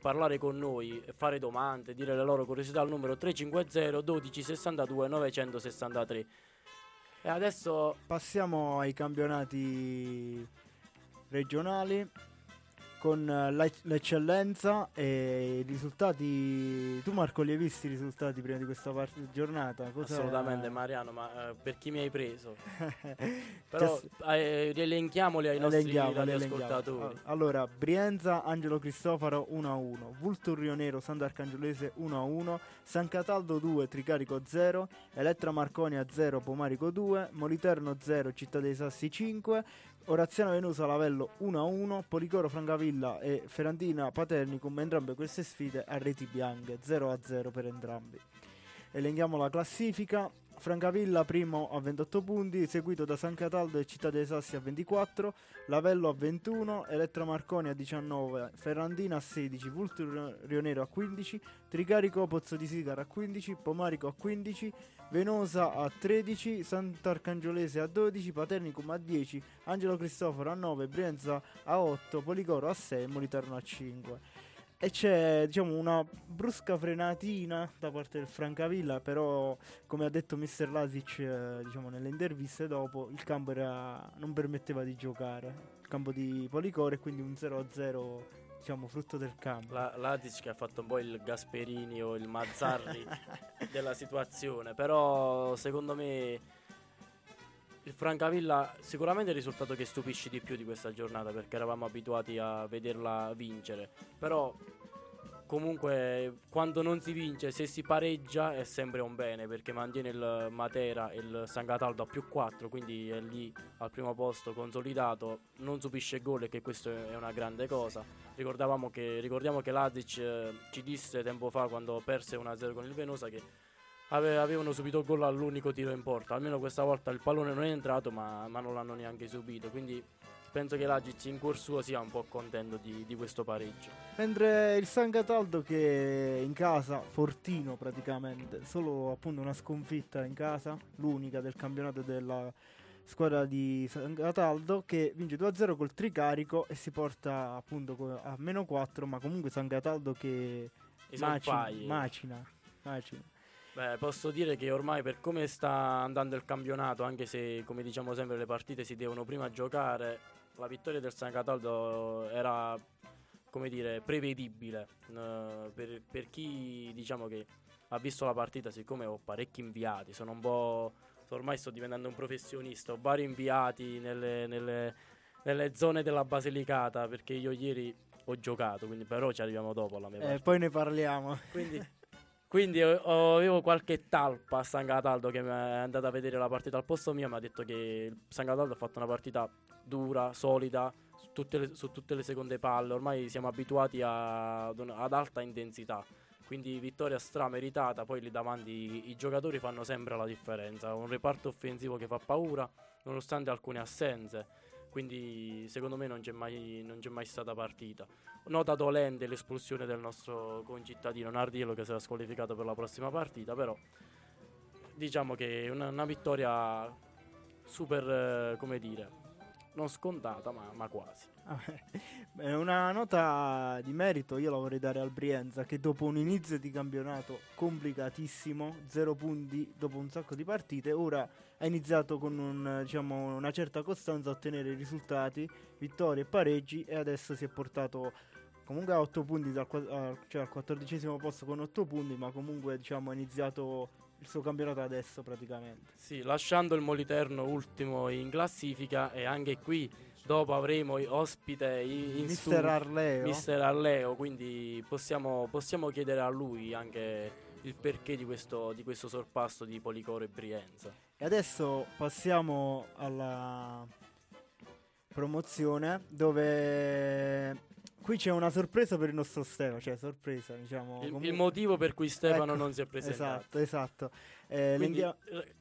parlare con noi, fare domande, dire le loro curiosità al numero 350 12 62 963. E adesso passiamo ai campionati regionali con eh, l'eccellenza e i risultati. Tu, Marco, li hai visti i risultati prima di questa parte, giornata? Cosa... Assolutamente, Mariano, ma eh, per chi mi hai preso? Però eh, rielenchiamoli ai nostri ascoltatori. Allora, Brienza, Angelo Cristofaro 1-1, Vulturrio Nero, Sant'Arcangiolese 1-1, San Cataldo 2, Tricarico 0, Elettra Marconia 0, Pomarico 2, Moliterno 0, Città dei Sassi 5, Oraziano Venusa Lavello 1-1, Policoro Francavilla e Ferrandina Paternicum, entrambe queste sfide a reti bianche, 0-0 per entrambi. Elenchiamo la classifica, Francavilla primo a 28 punti, seguito da San Cataldo e Città dei Sassi a 24, Lavello a 21, Elettra Marconi a 19, Ferrandina a 16, Vultur Rionero a 15, Tricarico Pozzo di Sigara a 15, Pomarico a 15, Venosa a 13, Sant'Arcangiolese a 12, Paternicum a 10, Angelo Cristoforo a 9, Brienza a 8, Policoro a 6 e Moliterno a 5. E c'è diciamo una brusca frenatina da parte del Francavilla, però come ha detto Mr. Lasic eh, diciamo, nelle interviste dopo, il campo era, non permetteva di giocare. Il campo di Policore, quindi un 0-0 diciamo frutto del campo. La, Lasic che ha fatto un po' il Gasperini o il Mazzarri della situazione, però secondo me il Francavilla sicuramente è il risultato che stupisce di più di questa giornata perché eravamo abituati a vederla vincere. Però comunque quando non si vince, se si pareggia è sempre un bene perché mantiene il Matera e il San Cataldo a più 4, quindi è lì al primo posto consolidato, non subisce gol e che questo è una grande cosa. Che, ricordiamo che Ladic eh, ci disse tempo fa quando perse 1-0 con il Venosa che ave- avevano subito gol all'unico tiro in porta. Almeno questa volta il pallone non è entrato, ma, ma non l'hanno neanche subito. Quindi penso che l'Agic in cuor suo sia un po' contento di, di, questo pareggio. Mentre il San Cataldo che in casa, fortino praticamente, solo appunto una sconfitta in casa, l'unica del campionato della squadra di San Cataldo che vince 2-0 col tricarico e si porta appunto a meno 4, ma comunque San Cataldo che macina, macina, macina. Beh, posso dire che ormai per come sta andando il campionato, anche se come diciamo sempre le partite si devono prima giocare, la vittoria del San Cataldo era come dire prevedibile. Uh, per, per, chi diciamo che ha visto la partita, siccome ho parecchi inviati, sono un po'. ormai sto diventando un professionista, ho vari inviati nelle, nelle, nelle zone della Basilicata perché io ieri ho giocato, quindi però ci arriviamo dopo alla mia eh, poi ne parliamo. Quindi Quindi avevo qualche talpa a San Cataldo che mi è andata a vedere la partita al posto mio. Mi ha detto che San Cataldo ha fatto una partita dura, solida, su tutte le, su tutte le seconde palle. Ormai siamo abituati a, ad alta intensità. Quindi vittoria strameritata. Poi lì davanti i, i giocatori fanno sempre la differenza. Un reparto offensivo che fa paura, nonostante alcune assenze quindi secondo me non c'è mai, non c'è mai stata partita. Nota dolente l'espulsione del nostro concittadino Nardiello che sarà squalificato per la prossima partita, però diciamo che è una, una vittoria super, come dire, non scontata, ma, ma quasi. Una nota di merito io la vorrei dare al Brienza che dopo un inizio di campionato complicatissimo, zero punti dopo un sacco di partite, ora ha iniziato con un, diciamo, una certa costanza a ottenere risultati, vittorie e pareggi e adesso si è portato comunque a 8 punti, dal, cioè al quattordicesimo posto con 8 punti, ma comunque diciamo, ha iniziato il suo campionato adesso praticamente. Sì, lasciando il Moliterno ultimo in classifica e anche qui dopo avremo ospite in Mister Arleo. Mister Arleo, quindi possiamo, possiamo, chiedere a lui anche il perché di questo, di questo sorpasso di Policoro e Brienza. E adesso passiamo alla promozione dove qui c'è una sorpresa per il nostro Stefano, cioè sorpresa, diciamo. Il, il motivo per cui Stefano ecco, non si è presentato. Esatto, esatto. Eh, Quindi, eh,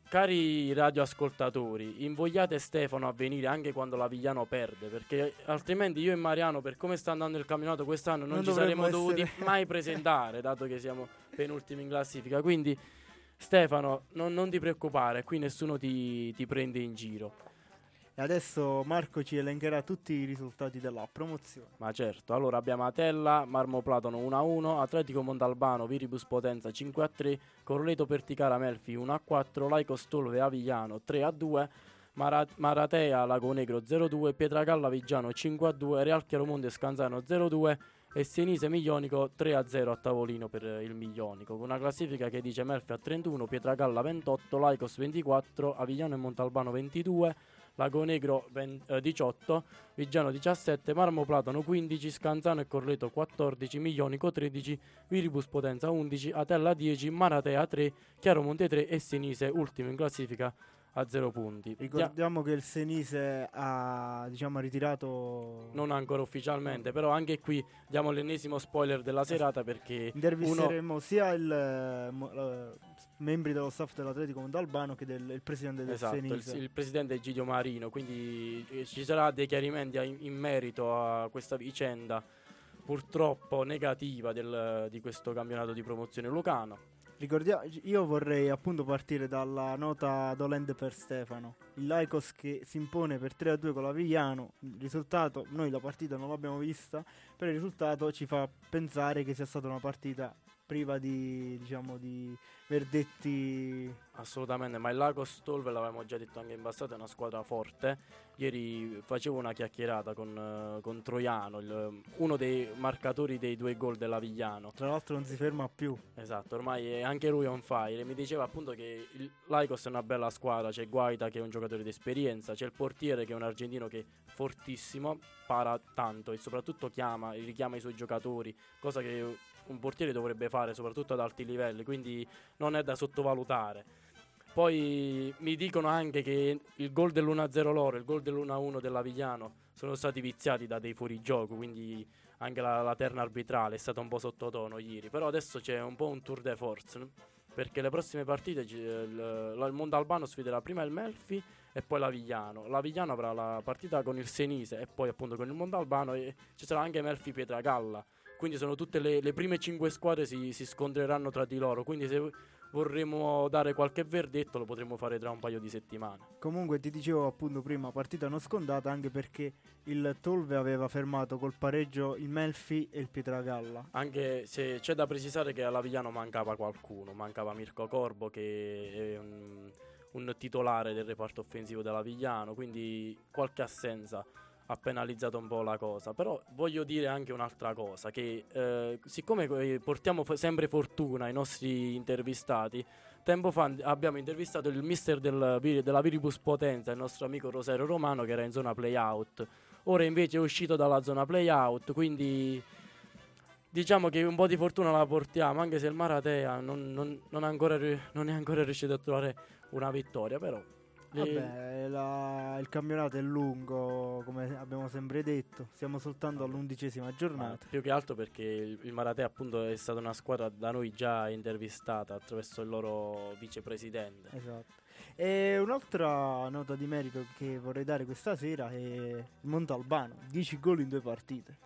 cari radioascoltatori, invogliate Stefano a venire anche quando la Vigliano perde, perché altrimenti io e Mariano, per come sta andando il campionato quest'anno, non, non ci saremmo essere... dovuti mai presentare, dato che siamo penultimi in classifica. Quindi, Stefano, non, non ti preoccupare, qui nessuno ti, ti prende in giro. E adesso Marco ci elencherà tutti i risultati della promozione. Ma certo, allora abbiamo Atella, Marmo Platano 1-1, Atletico Montalbano, Viribus Potenza 5-3, Corleto Perticara Melfi 1-4, Laico Stolve Avigliano 3-2, Mara- Maratea Lago Negro 0-2, Pietragalla Vigiano 5-2, Real Chiaromonte Scanzano 0-2 e Senise Miglionico 3-0 a tavolino per il Miglionico, con una classifica che dice Melfi a 31, Pietragalla 28, Laicos 24, Avigliano e Montalbano 22, Lago Negro 20, eh, 18, Vigiano 17, Marmo Platano 15, Scanzano e Corleto 14, Miglionico 13, Viribus Potenza 11, Atella 10, Maratea 3, Chiaromonte 3 e Senise ultimo in classifica a 0 punti. Dia- Ricordiamo che il Senise ha diciamo, ritirato... non ancora ufficialmente, però anche qui diamo l'ennesimo spoiler della serata perché Intervisteremo sia il eh, membri dello staff dell'Atletico Montalbano che del il presidente del Esatto, il, Senise. il presidente Egidio Marino, quindi eh, ci sarà dei chiarimenti in, in merito a questa vicenda purtroppo negativa del- di questo campionato di promozione lucano. Ricordia- io vorrei appunto partire dalla nota dolente per Stefano. Il Laicos che si impone per 3-2 con l'Avigliano. Il risultato, noi la partita non l'abbiamo vista, però il risultato ci fa pensare che sia stata una partita priva di, diciamo, di verdetti. Assolutamente, ma il Lago Stolve l'avevamo già detto anche in passato, è una squadra forte. Ieri facevo una chiacchierata con, eh, con Troiano, il- uno dei marcatori dei due gol dell'Avigliano. Tra l'altro non si ferma più. Esatto, ormai è anche lui on fire. Mi diceva appunto che il Laicos è una bella squadra. C'è Guaita che è un giocatore di esperienza, c'è il portiere che è un argentino che è fortissimo, para tanto e soprattutto chiama, richiama i suoi giocatori, cosa che un portiere dovrebbe fare soprattutto ad alti livelli, quindi non è da sottovalutare. Poi mi dicono anche che il gol dell'1-0 loro il gol dell'1-1 dell'Avigliano sono stati viziati da dei fuorigioco, quindi anche la, la terna arbitrale è stata un po' sottotono ieri. Però adesso c'è un po' un tour de force, no? perché le prossime partite il, il Montalbano sfiderà prima il Melfi e poi l'Avigliano. L'Avigliano avrà la partita con il Senise e poi appunto con il Montalbano e ci sarà anche Melfi Pietragalla. Quindi sono tutte le, le prime cinque squadre si, si scontreranno tra di loro. Quindi se vorremmo dare qualche verdetto lo potremmo fare tra un paio di settimane. Comunque ti dicevo appunto prima, partita non scontata anche perché il Tolve aveva fermato col pareggio il Melfi e il Pietragalla. Anche se c'è da precisare che all'Avigliano mancava qualcuno, mancava Mirko Corbo che è un, un titolare del reparto offensivo dell'Avigliano, quindi qualche assenza ha penalizzato un po' la cosa. Però voglio dire anche un'altra cosa, che eh, siccome eh, portiamo f- sempre fortuna ai nostri intervistati, tempo fa abbiamo intervistato il mister del della Viribus Potenza, il nostro amico Rosario Romano, che era in zona playout. Ora invece è uscito dalla zona playout, quindi diciamo che un po' di fortuna la portiamo, anche se il Maratea non, non- non ancora non è ancora riuscito a trovare una vittoria, però... Vabbè, la- il campionato è lungo, come abbiamo sempre detto, siamo soltanto all'undicesima ma giornata. più che altro perché il, il Maratea appunto è stata una squadra da noi già intervistata attraverso il loro vicepresidente. Esatto. E un'altra nota di merito che vorrei dare questa sera è il Montalbano, 10 gol in due partite.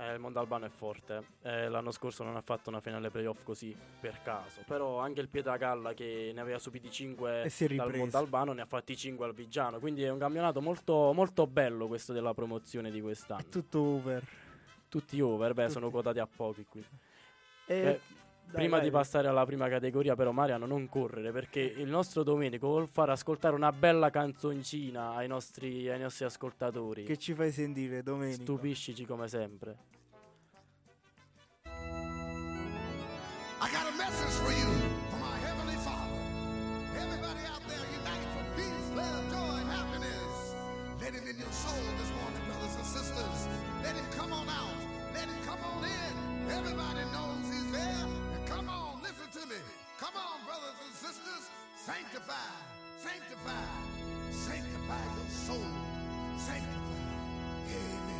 Eh, il Montalbano è forte. eh. l'anno scorso non ha fatto una finale playoff così per caso. Però anche il Pietragalla che ne aveva subiti 5 E si è dal ripreso. Montalbano ne ha fatti 5 al Vigiano. Quindi è un campionato molto, molto bello questo della promozione di quest'anno. È tutto over. Tutti over, beh, Tutti. sono quotati a pochi qui. E Beh, dai, Prima vai. di passare alla prima categoria, però, Mariano, non correre perché il nostro Domenico vuol far ascoltare una bella canzoncina ai nostri, ai nostri ascoltatori. che ci fai sentire domenica? Stupiscici come sempre. Sanctify, sanctify, sanctify your soul. Sanctify. Amen.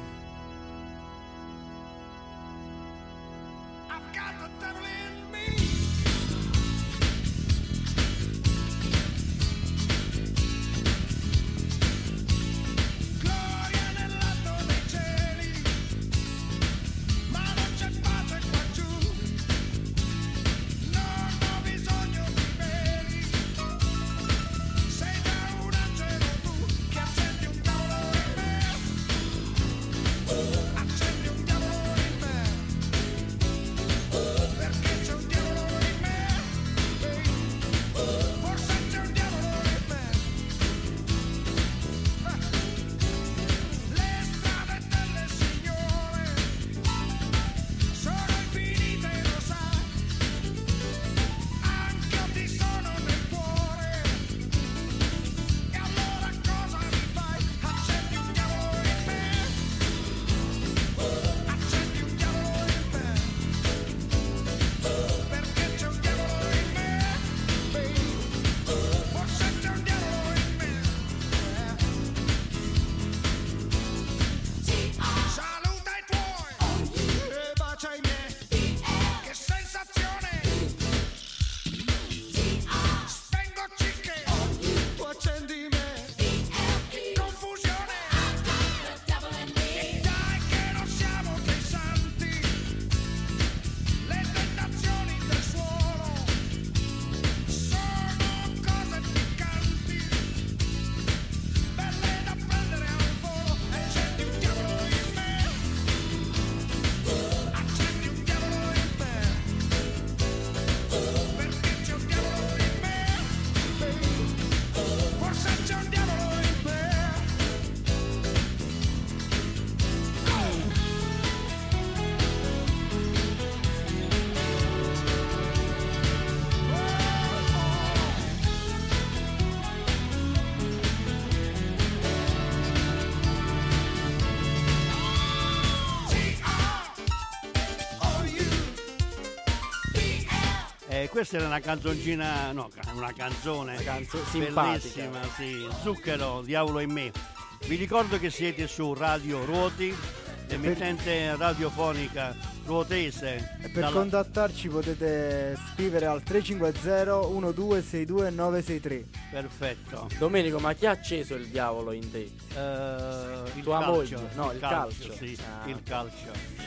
Questa era una canzoncina, no, una canzone Una canzone simpatica. bellissima, sì, Zucchero, Diavolo in me. Vi ricordo che siete su Radio Ruoti, emittente radiofonica ruotese. E per dalla- contattarci potete scrivere al 350 1262 963. Perfetto. Domenico, ma chi ha acceso il diavolo in te? Eh, il Tua calcio, moglie? No, il calcio. sì, Ah. il calcio.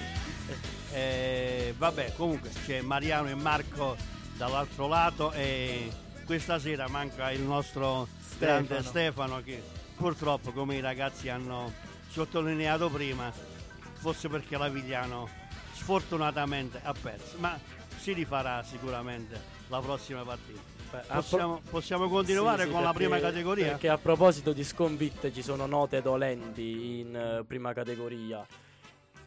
Eh, vabbè, comunque c'è Mariano e Marco dall'altro lato e questa sera manca il nostro grande Stefano. Stefano che purtroppo, come i ragazzi hanno sottolineato prima, forse perché l'Avigliano sfortunatamente ha perso, ma si rifarà sicuramente la prossima partita. Possiamo, possiamo continuare Sì, sì, con la perché- prima categoria? Perché a proposito di sconfitte ci sono note dolenti in eh, prima categoria.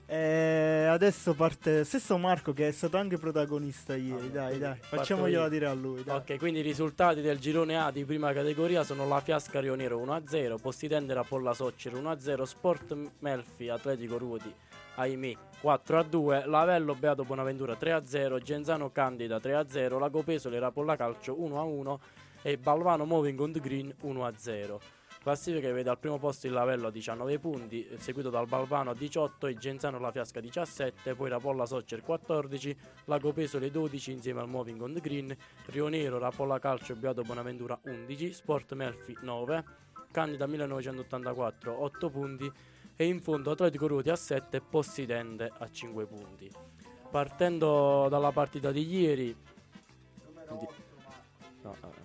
E adesso parte stesso Marco che è stato anche protagonista ieri. Ah, dai, dai, facciamogliela dire a lui. Dai. Ok, quindi i risultati del girone A di prima categoria sono la Fiasca Rionero 1-0, Postitendere Polla Soccero 1-0, Sport Melfi Atletico Ruoti, ahimè 4-2, Lavello Beato Bonaventura 3-0, Genzano Candida 3-0, Lago Pesole Rapolla Calcio 1-1 e Balvano Moving on the Green 1-0. Classifica che vede al primo posto il Lavello a 19 punti, seguito dal Balvano a 18 e Genzano La Fiasca 17, poi Rapolla Soccer 14, Lago Pesole 12 insieme al Moving on the Green, Rio Nero, Rapolla Calcio e Beato Bonaventura 11, Sport Melfi 9, Candida 1984 8 punti e in fondo Atletico Ruoti a 7 e Possidente a 5 punti. Partendo dalla partita di ieri, di- no,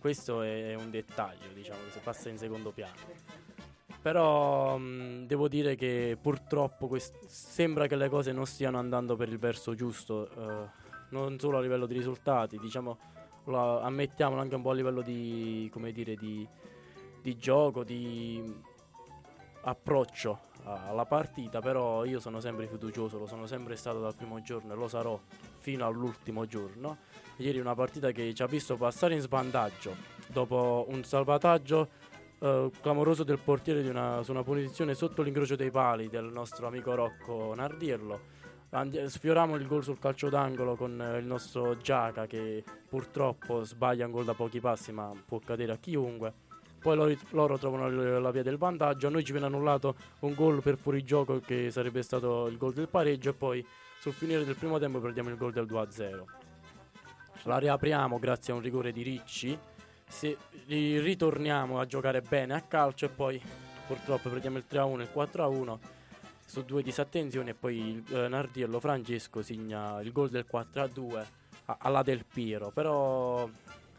questo è un dettaglio, diciamo che passa in secondo piano. Però mh, devo dire che purtroppo quest- sembra che le cose non stiano andando per il verso giusto, eh, non solo a livello di risultati, diciamo, lo ammettiamolo anche un po' a livello di, come dire, di, di gioco, di approccio alla partita, però io sono sempre fiducioso, lo sono sempre stato dal primo giorno e lo sarò fino all'ultimo giorno. Ieri una partita che ci ha visto passare in svantaggio dopo un salvataggio eh, clamoroso del portiere una, su una punizione sotto l'incrocio dei pali del nostro amico Rocco Nardirlo. Andi- sfioriamo il gol sul calcio d'angolo con eh, il nostro Giaca che purtroppo sbaglia un gol da pochi passi ma può cadere a chiunque. Poi loro, loro trovano la via del vantaggio, a noi ci viene annullato un gol per fuorigioco che sarebbe stato il gol del pareggio e poi sul finire del primo tempo perdiamo il gol del 2-0. La riapriamo grazie a un rigore di Ricci. Se ri- ritorniamo a giocare bene a calcio e poi purtroppo prendiamo il 3-1 e il 4-1 su due disattenzioni e poi eh, Nardiello Francesco segna il gol del 4-2 a- alla Del Piero. Però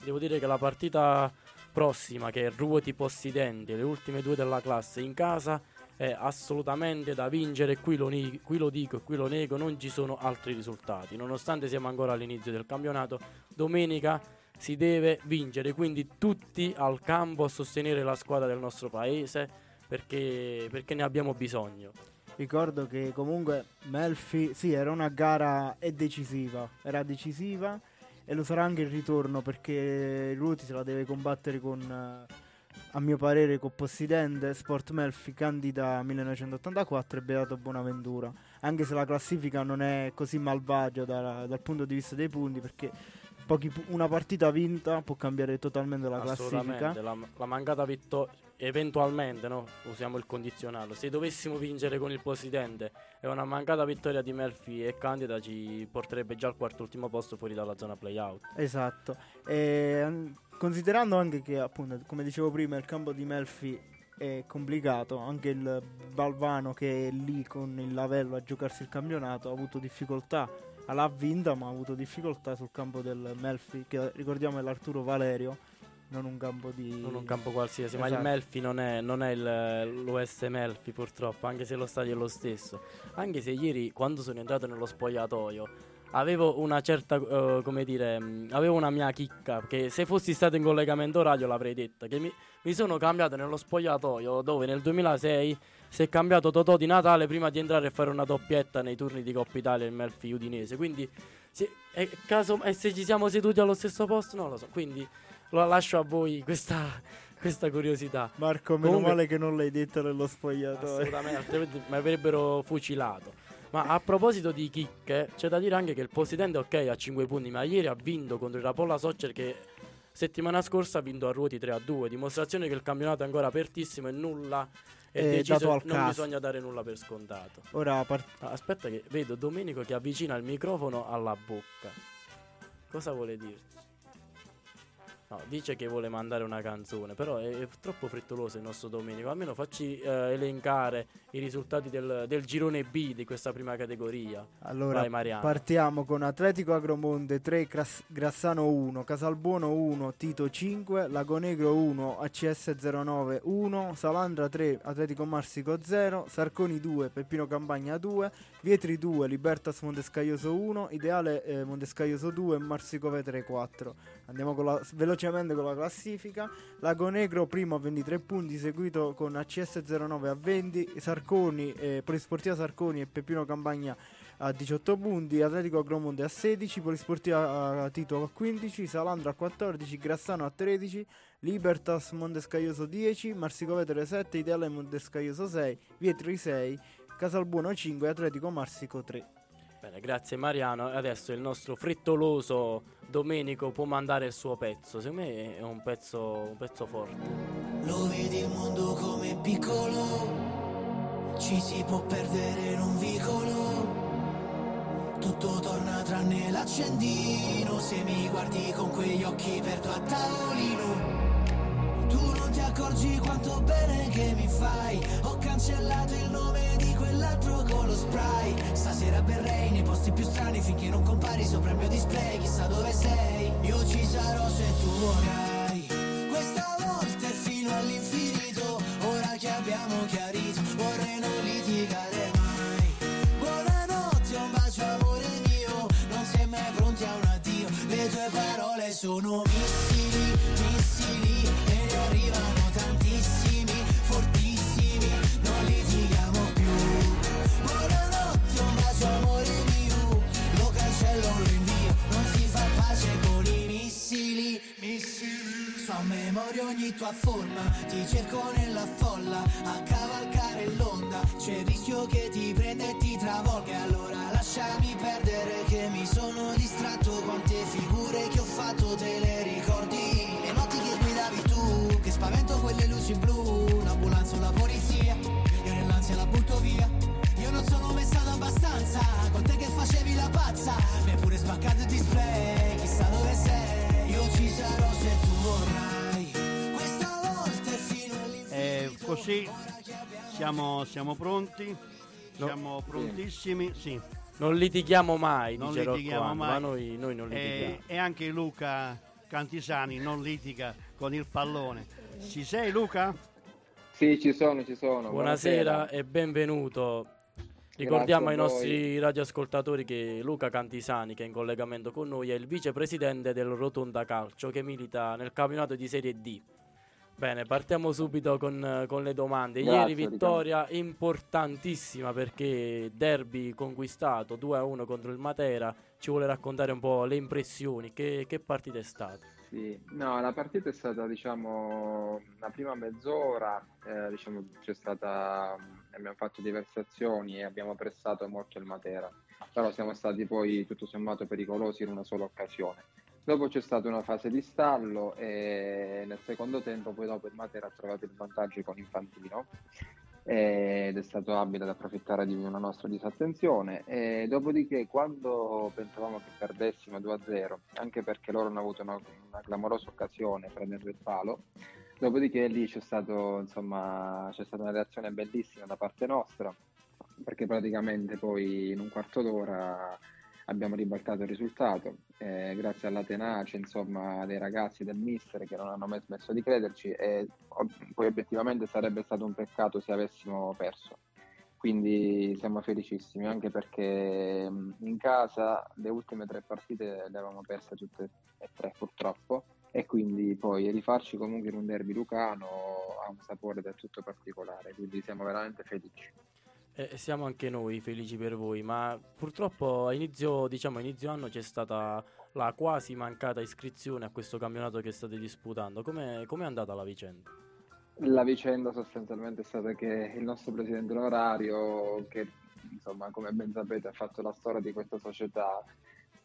devo dire che la partita prossima che Ruoti Possidenti, le ultime due della classe in casa è assolutamente da vincere. Qui lo, qui lo dico e qui lo nego, non ci sono altri risultati. Nonostante siamo ancora all'inizio del campionato, domenica si deve vincere. Quindi tutti al campo a sostenere la squadra del nostro paese perché, perché ne abbiamo bisogno. Ricordo che comunque Melfi, sì, era una gara decisiva, era decisiva e lo sarà anche il ritorno perché Ruti se la deve combattere con, eh, a mio parere, con Possidente, Sport Melfi, Candida 1984 e Beato Bonaventura. Anche se la classifica non è così malvagia da- dal punto di vista dei punti perché pochi una partita vinta può cambiare totalmente la classifica. La, la mancata vittoria, eventualmente, no? usiamo il condizionale, se dovessimo vincere con il Possidente e una mancata vittoria di Murphy e Candida ci porterebbe già al quarto ultimo posto fuori dalla zona playout. Esatto, e, considerando anche che appunto come dicevo prima il campo di Melfi è complicato, anche il Balvano che è lì con il lavello a giocarsi il campionato ha avuto difficoltà, l'ha vinta ma ha avuto difficoltà sul campo del Melfi che ricordiamo è l'Arturo Valerio, non un campo di... Non un campo qualsiasi, ma il Esatto. Melfi non è, non è il- l'US Melfi purtroppo, anche se lo stadio è lo stesso. Anche se ieri quando sono entrato nello spogliatoio avevo una certa, eh, come dire, mh, avevo una mia chicca che se fossi stato in collegamento radio l'avrei detta, che mi, mi sono cambiato nello spogliatoio dove nel 2006 si è cambiato Totò di Natale prima di entrare a fare una doppietta nei turni di Coppa Italia il Melfi Udinese, quindi se, è caso, e se ci siamo seduti allo stesso posto non lo so, quindi lo lascio a voi questa, questa curiosità. Marco, meno Comunque- male che non l'hai detto nello spogliatoio. Assolutamente, altrimenti mi avrebbero fucilato. Ma a proposito di chicche, c'è da dire anche che il Possidente ok a 5 punti, ma ieri ha vinto contro il Rapolla Soccer che settimana scorsa ha vinto a ruoti 3 a 2, dimostrazione che il campionato è ancora apertissimo e nulla è, È deciso, dato al non caso. bisogna dare nulla per scontato. Ora part- Ah, Aspetta che vedo Domenico che avvicina il microfono alla bocca. Cosa vuole dirci? No, dice che vuole mandare una canzone, però è, è troppo frettoloso il nostro Domenico. Almeno facci eh, elencare i risultati del, del girone B di questa prima categoria. allora Vai partiamo con Atletico Agromonte 3, Cras- Grassano 1, Casalbuono 1, Tito 5, Lagonegro 1, ACS 09 1, Salandra 3, Atletico Marsico 0, Sarconi 2, Peppino Campagna 2, Vietri 2, Libertas Montescaglioso 1, Ideale eh, Montescaglioso 2, Marsico Vetere 4. Andiamo con la- velocemente con la classifica. Lago Negro primo a 23 punti, seguito con ACS 09 a 20, Sarconi, eh, Polisportiva Sarconi e Peppino Campagna a 18 punti, Atletico Agromonte a 16, Polisportiva eh, Tito a 15, Salandro a 14, Grassano a 13, Libertas Montescaglioso 10, Marsico Vetere 7, Ideale Montescaglioso 6, Vietri 6, Casalbuono 5 e Atletico Marsico 3. Bene, grazie Mariano. E Adesso il nostro frettoloso Domenico può mandare il suo pezzo. Secondo me è un pezzo, un pezzo forte. Lo vedi il mondo come piccolo, ci si può perdere in un vicolo. Tutto torna tranne l'accendino, se mi guardi con quegli occhi perdo a tavolino. Tu non ti accorgi quanto bene che mi fai, ho cancellato il nome di quell'altro con lo spray. Stasera berrei nei posti più strani finché non compari sopra il mio display, chissà dove sei. Io ci sarò se tu vorrai. Questa volta è fino all'infinito, ora che abbiamo chiarito, vorrei non litigare mai. Buonanotte, un bacio amore mio, non sei mai pronti a un addio, le tue parole sono missili, memoria ogni tua forma, ti cerco nella folla, a cavalcare l'onda, c'è il rischio che ti prenda e ti travolga, allora lasciami perdere che mi sono distratto, quante figure che ho fatto te le ricordi, le notti che guidavi tu, che spavento quelle luci blu, l'ambulanza o la polizia, io nell'ansia la butto via, io non sono mai stato abbastanza, con te che facevi la pazza, mi hai pure spaccato il display, chissà dove sei, io ci sarò se tu vorrai, così siamo, siamo pronti, siamo prontissimi, sì. Non litighiamo mai, Non dice litighiamo Rocco mai. ma noi, noi non litighiamo. E, e anche Luca Cantisani non litiga con il pallone. Ci sei Luca? Sì, ci sono, ci sono. Buonasera e benvenuto. Ricordiamo ai nostri radioascoltatori che Luca Cantisani, che è in collegamento con noi, è il vicepresidente del Rotonda Calcio che milita nel campionato di Serie D. Bene, partiamo subito con, con le domande. Grazie, Ieri vittoria importantissima perché derby conquistato 2-1 contro il Matera. Ci vuole raccontare un po' le impressioni, che, che partita è stata? Sì, no, la partita è stata, diciamo, la prima mezz'ora, eh, diciamo, c'è stata, abbiamo fatto diverse azioni e abbiamo pressato molto il Matera, però siamo stati poi tutto sommato pericolosi in una sola occasione. Dopo c'è stata una fase di stallo e nel secondo tempo poi dopo il Matera ha trovato il vantaggio con Infantino. Ed è stato abile ad approfittare di una nostra disattenzione. E dopodiché quando pensavamo che perdessimo 2-0 anche perché loro hanno avuto una, una clamorosa occasione prendendo il palo dopodiché lì c'è stato insomma c'è stata una reazione bellissima da parte nostra perché praticamente poi in un quarto d'ora abbiamo ribaltato il risultato eh, grazie alla tenacia insomma dei ragazzi del mister che non hanno mai smesso di crederci e poi obiettivamente sarebbe stato un peccato se avessimo perso. Quindi siamo felicissimi anche perché mh, in casa le ultime tre partite le avevamo perse tutte e tre purtroppo e quindi poi rifarci comunque in un derby lucano ha un sapore del tutto particolare quindi siamo veramente felici E siamo anche noi felici per voi, ma purtroppo a inizio, diciamo, a inizio anno c'è stata la quasi mancata iscrizione a questo campionato che state disputando. Come è andata la vicenda? La vicenda sostanzialmente è stata che il nostro presidente onorario, che insomma, come ben sapete, ha fatto la storia di questa società.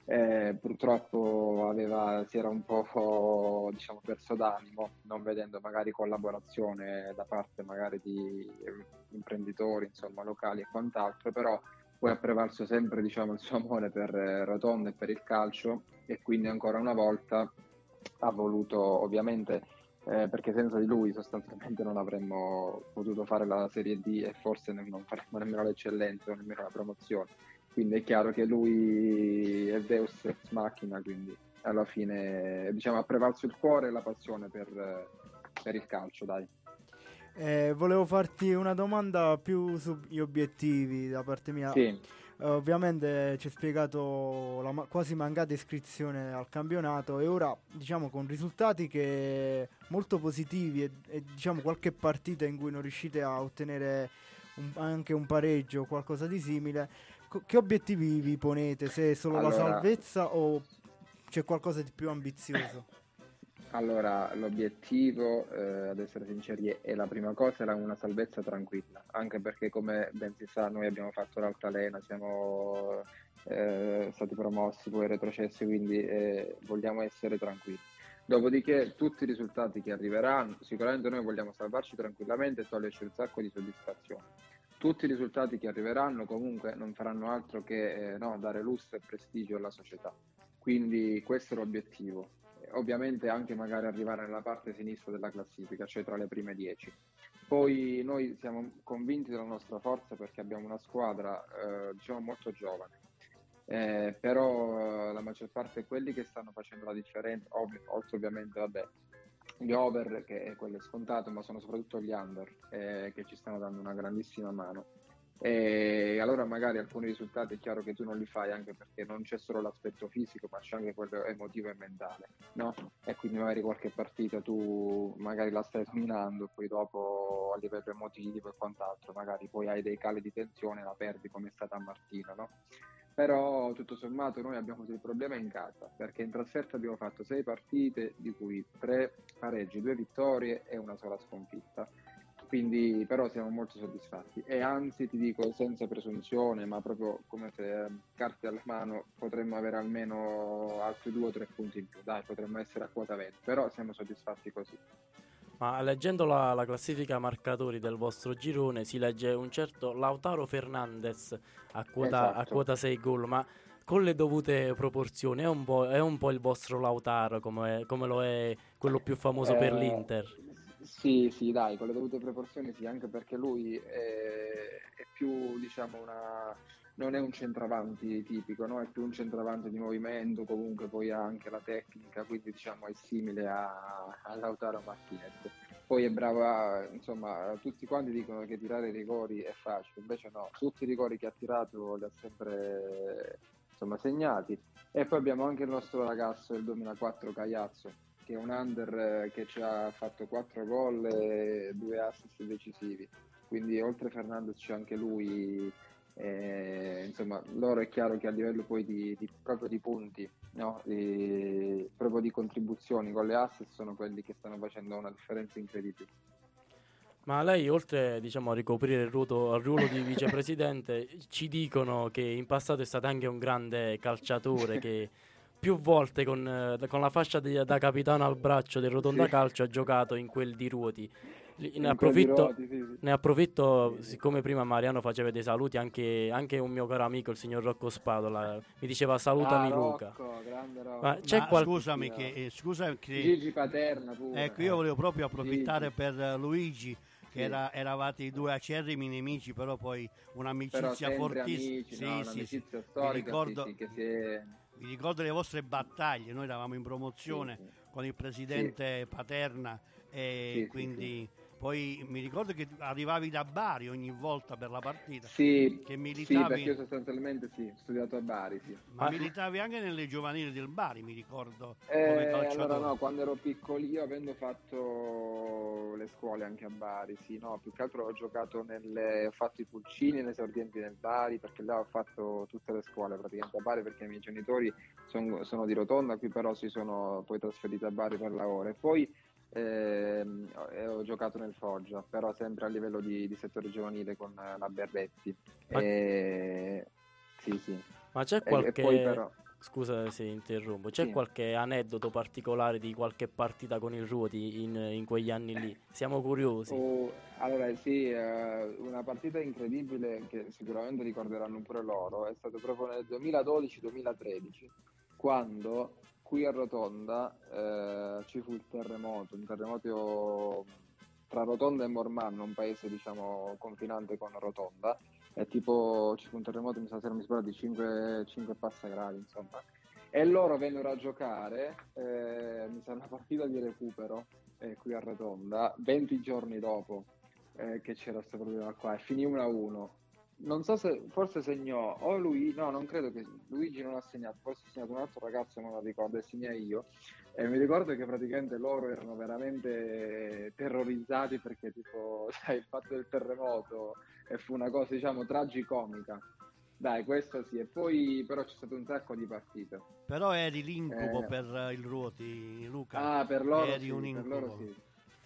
Eh, purtroppo aveva, si era un po' diciamo, perso d'animo, non vedendo magari collaborazione da parte magari di imprenditori insomma, locali e quant'altro, però poi ha prevalso sempre diciamo, il suo amore per Rotonda e per il calcio e quindi ancora una volta ha voluto ovviamente eh, perché senza di lui sostanzialmente non avremmo potuto fare la Serie D e forse non faremmo nemmeno l'eccellenza nemmeno la promozione. Quindi è chiaro che lui è Deus ex machina, quindi alla fine diciamo, ha prevalso il cuore e la passione per, per il calcio, dai. Eh, volevo farti una domanda più sugli obiettivi da parte mia. Sì. Uh, ovviamente ci hai spiegato la ma- quasi mancata iscrizione al campionato e ora diciamo con risultati che molto positivi e, e diciamo qualche partita in cui non riuscite a ottenere un, anche un pareggio o qualcosa di simile che obiettivi vi ponete se è solo allora, la salvezza o c'è qualcosa di più ambizioso allora, l'obiettivo, eh, ad essere sinceri, è la prima cosa, era una salvezza tranquilla, anche perché come ben si sa noi abbiamo fatto l'altalena, siamo eh, stati promossi, poi retrocessi, quindi eh, vogliamo essere tranquilli. Dopodiché tutti i risultati che arriveranno, sicuramente noi vogliamo salvarci tranquillamente e toglierci un sacco di soddisfazione. Tutti i risultati che arriveranno comunque non faranno altro che eh, no, dare lustro e prestigio alla società. Quindi questo è l'obiettivo ovviamente anche magari arrivare nella parte sinistra della classifica, cioè tra le prime 10. Poi noi siamo convinti della nostra forza perché abbiamo una squadra eh, diciamo molto giovane, eh, però la maggior parte è quelli che stanno facendo la differenza, ovvio, oltre ovviamente vabbè, gli over che è quello scontato, ma sono soprattutto gli under eh, che ci stanno dando una grandissima mano e allora magari alcuni risultati è chiaro che tu non li fai anche perché non c'è solo l'aspetto fisico ma c'è anche quello emotivo e mentale no? e quindi magari qualche partita tu magari la stai dominando poi dopo a livello emotivo e quant'altro magari poi hai dei cali di tensione e la perdi come è stata a Martino no? Però tutto sommato noi abbiamo avuto il problema in casa perché in trasferta abbiamo fatto sei partite di cui tre pareggi, due vittorie e una sola sconfitta. Quindi però siamo molto soddisfatti. E anzi ti dico senza presunzione ma proprio come se carte alla mano potremmo avere almeno altri due o tre punti in più. Dai potremmo essere a quota 20 però siamo soddisfatti così ma leggendo la, la, classifica marcatori del vostro girone si legge un certo Lautaro Fernandez a quota, esatto. a quota 6 gol ma con le dovute proporzioni è un po', è un po il vostro Lautaro come, come, lo è quello più famoso eh, per l'Inter sì, sì, dai, con le dovute proporzioni sì, anche perché lui è, è più, diciamo, una... non è un centravanti tipico, no? è più un centravanti di movimento, comunque poi ha anche la tecnica, quindi diciamo è simile a, a Lautaro Martinez. Poi è bravo a, insomma, tutti quanti dicono che tirare i rigori è facile, invece no, tutti i rigori che ha tirato li ha sempre insomma, segnati. E poi abbiamo anche il nostro ragazzo, il 2004 Cagliazzo, che è un under eh, che ci ha fatto 4 gol e 2 assist decisivi. Quindi oltre a Fernandez c'è anche lui. Eh, insomma, loro è chiaro che a livello poi di, di proprio di punti, no? di, proprio di contribuzioni con le assist sono quelli che stanno facendo una differenza incredibile. Ma lei, oltre diciamo, a ricoprire il ruolo, il ruolo di vicepresidente, ci dicono che in passato è stato anche un grande calciatore che più volte con, eh, con la fascia di, da capitano al braccio del Rotonda Sì. Calcio ha giocato in quel di Ruoti. Ne approfitto, sì, sì. ne approfitto, siccome prima Mariano faceva dei saluti, anche, anche un mio caro amico, il signor Rocco Spadola, mi diceva salutami Ah, Luca. Rocco, grande Rocco. Ma c'è Ma qual- scusami, che, eh, scusa che Gigi Paterna pure. ecco, io volevo proprio approfittare Gigi. per eh, Luigi, che Sì. era- eravate i due acerrimi nemici, però poi un'amicizia fortissima. amici, Sì, no? sì, storica, Mi ricordo, sì, sì, che si è... mi ricordo le vostre battaglie, noi eravamo in promozione Sì, sì. con il presidente Paterna e Sì, sì, quindi poi mi ricordo che arrivavi da Bari ogni volta per la partita. Sì, Che sì, militavi- perché io sostanzialmente sì, ho studiato a Bari, sì. Ma Ah. militavi anche nelle giovanili del Bari, mi ricordo, Eh, allora no, quando ero piccolo io avendo fatto le scuole anche a Bari, sì, no, più che altro ho giocato nelle, ho fatto i pulcini, le esordienti nel Bari, perché là ho fatto tutte le scuole praticamente a Bari perché i miei genitori son- sono di Rotonda, qui però si sono poi trasferiti a Bari per lavoro e poi ehm, e ho giocato nel Foggia, però sempre a livello di, di settore giovanile con la Berretti. Ma- E- Sì, sì. Ma c'è E- e qualche... però- Scusa se interrompo, c'è Sì. qualche aneddoto particolare di qualche partita con il Ruoti in, in quegli anni lì? Siamo curiosi. Oh, allora sì, eh, una partita incredibile che sicuramente ricorderanno pure loro, è stato proprio nel 2012-2013, quando qui a Rotonda eh, ci fu il terremoto, un terremoto tra Rotonda e Mormanno, un paese diciamo confinante con Rotonda, e tipo ci fu un terremoto, mi sa se non mi sbaglio, di 5, 5 passa gradi, insomma. E loro vennero a giocare, eh, mi sa una partita di recupero eh, qui a Rotonda, 20 giorni dopo eh, che c'era questo problema qua, e finì 1-1. Non so se forse segnò o lui, no, non credo che Luigi non ha segnato, forse ha segnato un altro ragazzo, non lo ricordo, e segnai io. E mi ricordo che praticamente loro erano veramente terrorizzati perché tipo, sai, il fatto del terremoto e fu una cosa, diciamo, tragicomica. Dai, questo sì. E poi però c'è stato un sacco di partite. Però eri l'incubo Eh. per il Ruoti, Luca. Ah, per loro Eri sì, un incubo.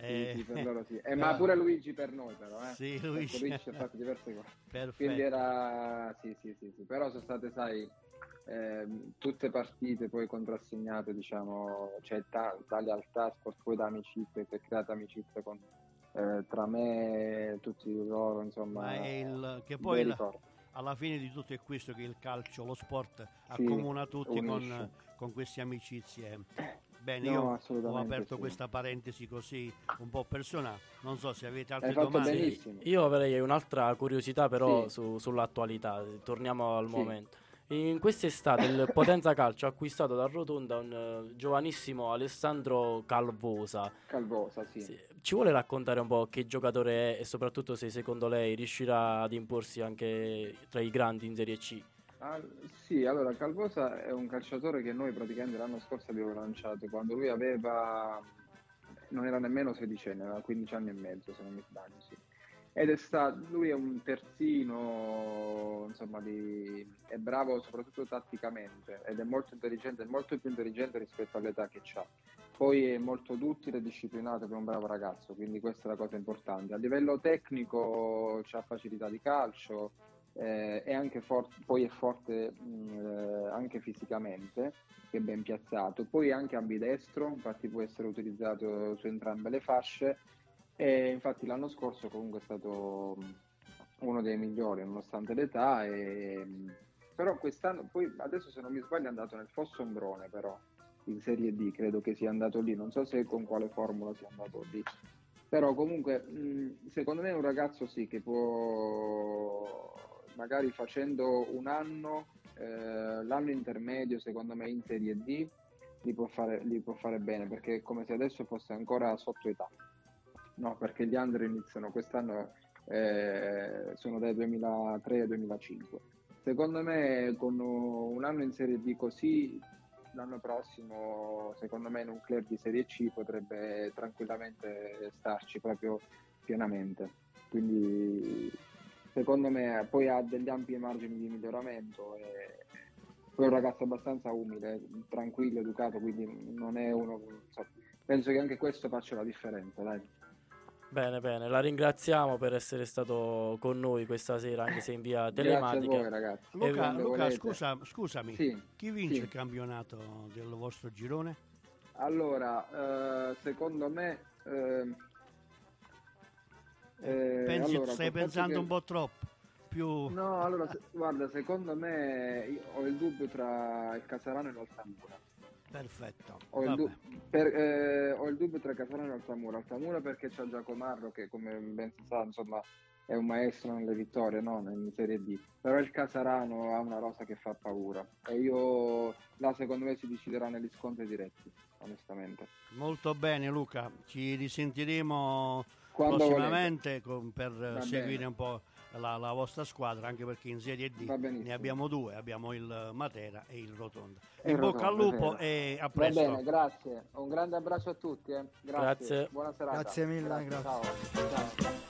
Eh, Sì, per loro sì. Eh, ma pure Luigi per noi però, eh. Sì, Luigi. Luigi ha fatto diverse cose. Perfetto. Quindi era sì, sì, sì, sì. Però sono state, sai, ehm, tutte partite poi contrassegnate, diciamo, cioè ta- da lealtà, sport poi da amicizia, si è creata amicizia con, eh, tra me e tutti loro, insomma. Ma è il, che poi ricordi. alla fine di tutto è questo che il calcio, lo sport accomuna tutti con, con queste amicizie. Bene, No, io ho aperto sì. questa parentesi così un po' personale. Non so se avete altre domande. benissimo. Io avrei un'altra curiosità però Sì. su- sull'attualità, torniamo al Sì. momento. In quest'estate il Potenza Calcio ha acquistato da Rotonda un eh, giovanissimo Alessandro Calvosa. Calvosa, sì. Sì, Ci vuole raccontare un po' che giocatore è e soprattutto se secondo lei riuscirà ad imporsi anche tra i grandi in Serie C? Ah, sì, allora Calvosa è un calciatore che noi praticamente l'anno scorso abbiamo lanciato quando lui aveva, non era nemmeno sedicenne, aveva 15 anni e mezzo se non mi sbaglio, sì. Ed è stato, lui è un terzino, insomma, di- è bravo soprattutto tatticamente ed è molto intelligente, molto più intelligente rispetto all'età che ha. Poi è molto duttile e disciplinato per un bravo ragazzo, quindi questa è la cosa importante. A livello tecnico ha facilità di calcio, eh, è anche for- poi è forte mh, eh, anche fisicamente, è ben piazzato, poi è anche ambidestro, infatti può essere utilizzato su entrambe le fasce. E infatti l'anno scorso comunque è stato uno dei migliori nonostante l'età, e, però quest'anno, poi adesso se non mi sbaglio è andato nel Fossombrone però, in Serie D, credo che sia andato lì, non so se con quale formula sia andato lì. Però comunque, secondo me è un ragazzo sì che può, magari facendo un anno, eh, l'anno intermedio, secondo me in Serie D, li può fare, li può fare bene, perché è come se adesso fosse ancora sotto età. No, perché gli under iniziano quest'anno, eh, sono dal 2003 al 2005. Secondo me con un anno in Serie D così, l'anno prossimo, secondo me in un club di Serie C potrebbe tranquillamente starci proprio pienamente. Quindi secondo me poi ha degli ampi margini di miglioramento e poi è un ragazzo abbastanza umile, tranquillo, educato, quindi non è uno... so, penso che anche questo faccia la differenza, dai. Bene, bene, la ringraziamo per essere stato con noi questa sera, anche se in via Grazie a telematica. voi ragazzi. Luca, E quando Luca, scusa, scusami, Sì, chi vince sì. il campionato del vostro girone? Allora, eh, secondo me... eh, eh, Pensi- allora, stai pensando che- un po' troppo. Più... No, allora, se- guarda, secondo me ho il dubbio tra il Casarano e l'Altamura. Perfetto. Ho il, du- per- eh, ho il dubbio tra Casarano e Altamura. Altamura perché c'è Giacomarro che, come ben si sa, insomma, è un maestro nelle vittorie, no? in Serie D. Però il Casarano ha una rosa che fa paura. E io, là, secondo me, si deciderà negli scontri diretti, onestamente. Molto bene Luca, ci risentiremo Quando prossimamente con- per Va seguire bene. un po' la, la vostra squadra, anche perché in Serie D Va ne abbiamo due, abbiamo il Matera e il Rotonda. E In bocca al lupo e a Va presto. bene, grazie. Un grande abbraccio a tutti. eh. Grazie. Grazie. Buona serata. Grazie mille, grazie. Ciao. Ciao.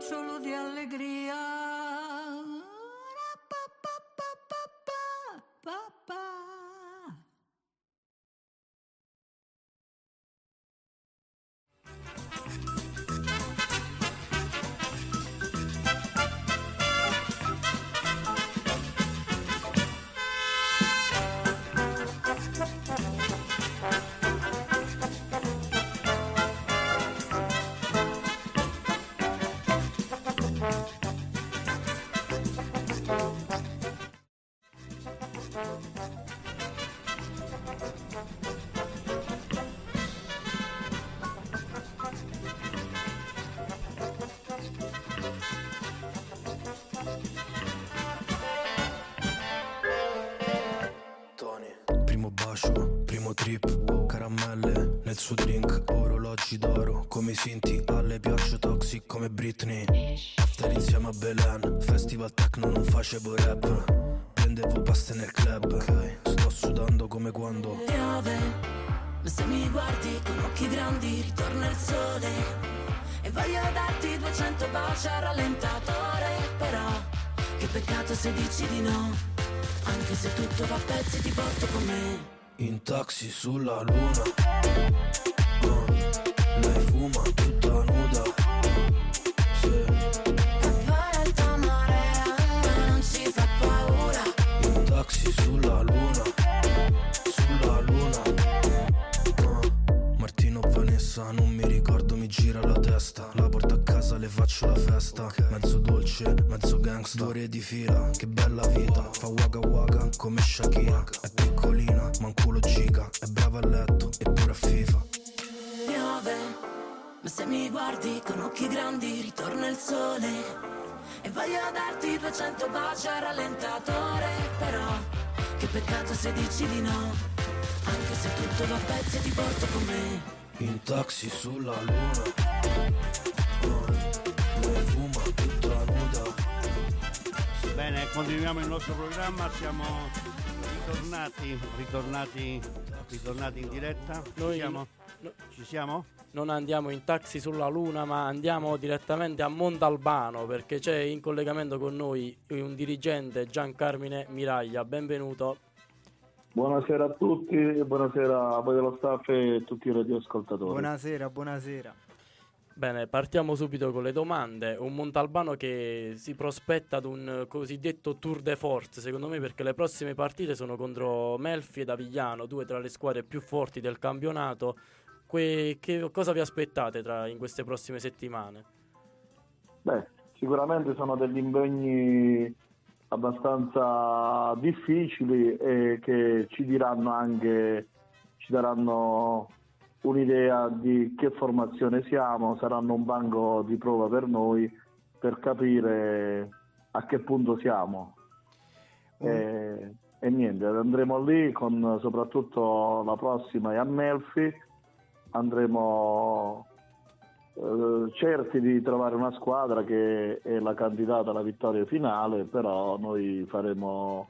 solo de alegría. facevo rap Prendevo paste nel club okay. Sto sudando come quando Piove Ma se mi guardi con occhi grandi ritorna il sole E voglio darti 200 baci al rallentatore Però che peccato se dici di no Anche se tutto va a pezzi ti porto con me In taxi sulla luna Taxi sulla luna Lei fuma tutta nuda Bene, continuiamo il nostro programma, siamo ritornati, ritornati, ritornati in diretta. Ci Noi- siamo? no. Ci siamo? Non andiamo in taxi sulla Luna, ma andiamo direttamente a Montalbano perché c'è in collegamento con noi un dirigente Gian Carmine Miraglia. Benvenuto. Buonasera a tutti, e buonasera a voi dello staff e a tutti i radioascoltatori. Buonasera, buonasera. Bene, partiamo subito con le domande. Un Montalbano che si prospetta ad un cosiddetto tour de force, secondo me, perché le prossime partite sono contro Melfi ed Avigliano, due tra le squadre più forti del campionato. Que- che, cosa vi aspettate tra- in queste prossime settimane? Beh, sicuramente sono degli impegni abbastanza difficili e che ci diranno anche, ci daranno un'idea di che formazione siamo, saranno un banco di prova per noi per capire a che punto siamo. Un- E, e niente, andremo lì con soprattutto la prossima è a Melfi, andremo eh, certi di trovare una squadra che è la candidata alla vittoria finale, però noi faremo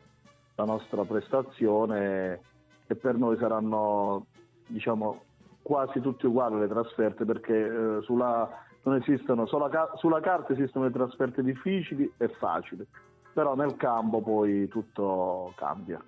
la nostra prestazione e per noi saranno diciamo quasi tutte uguali le trasferte perché eh, sulla, esistono, sulla, sulla carta esistono le trasferte difficili e facili, però nel campo poi tutto cambia.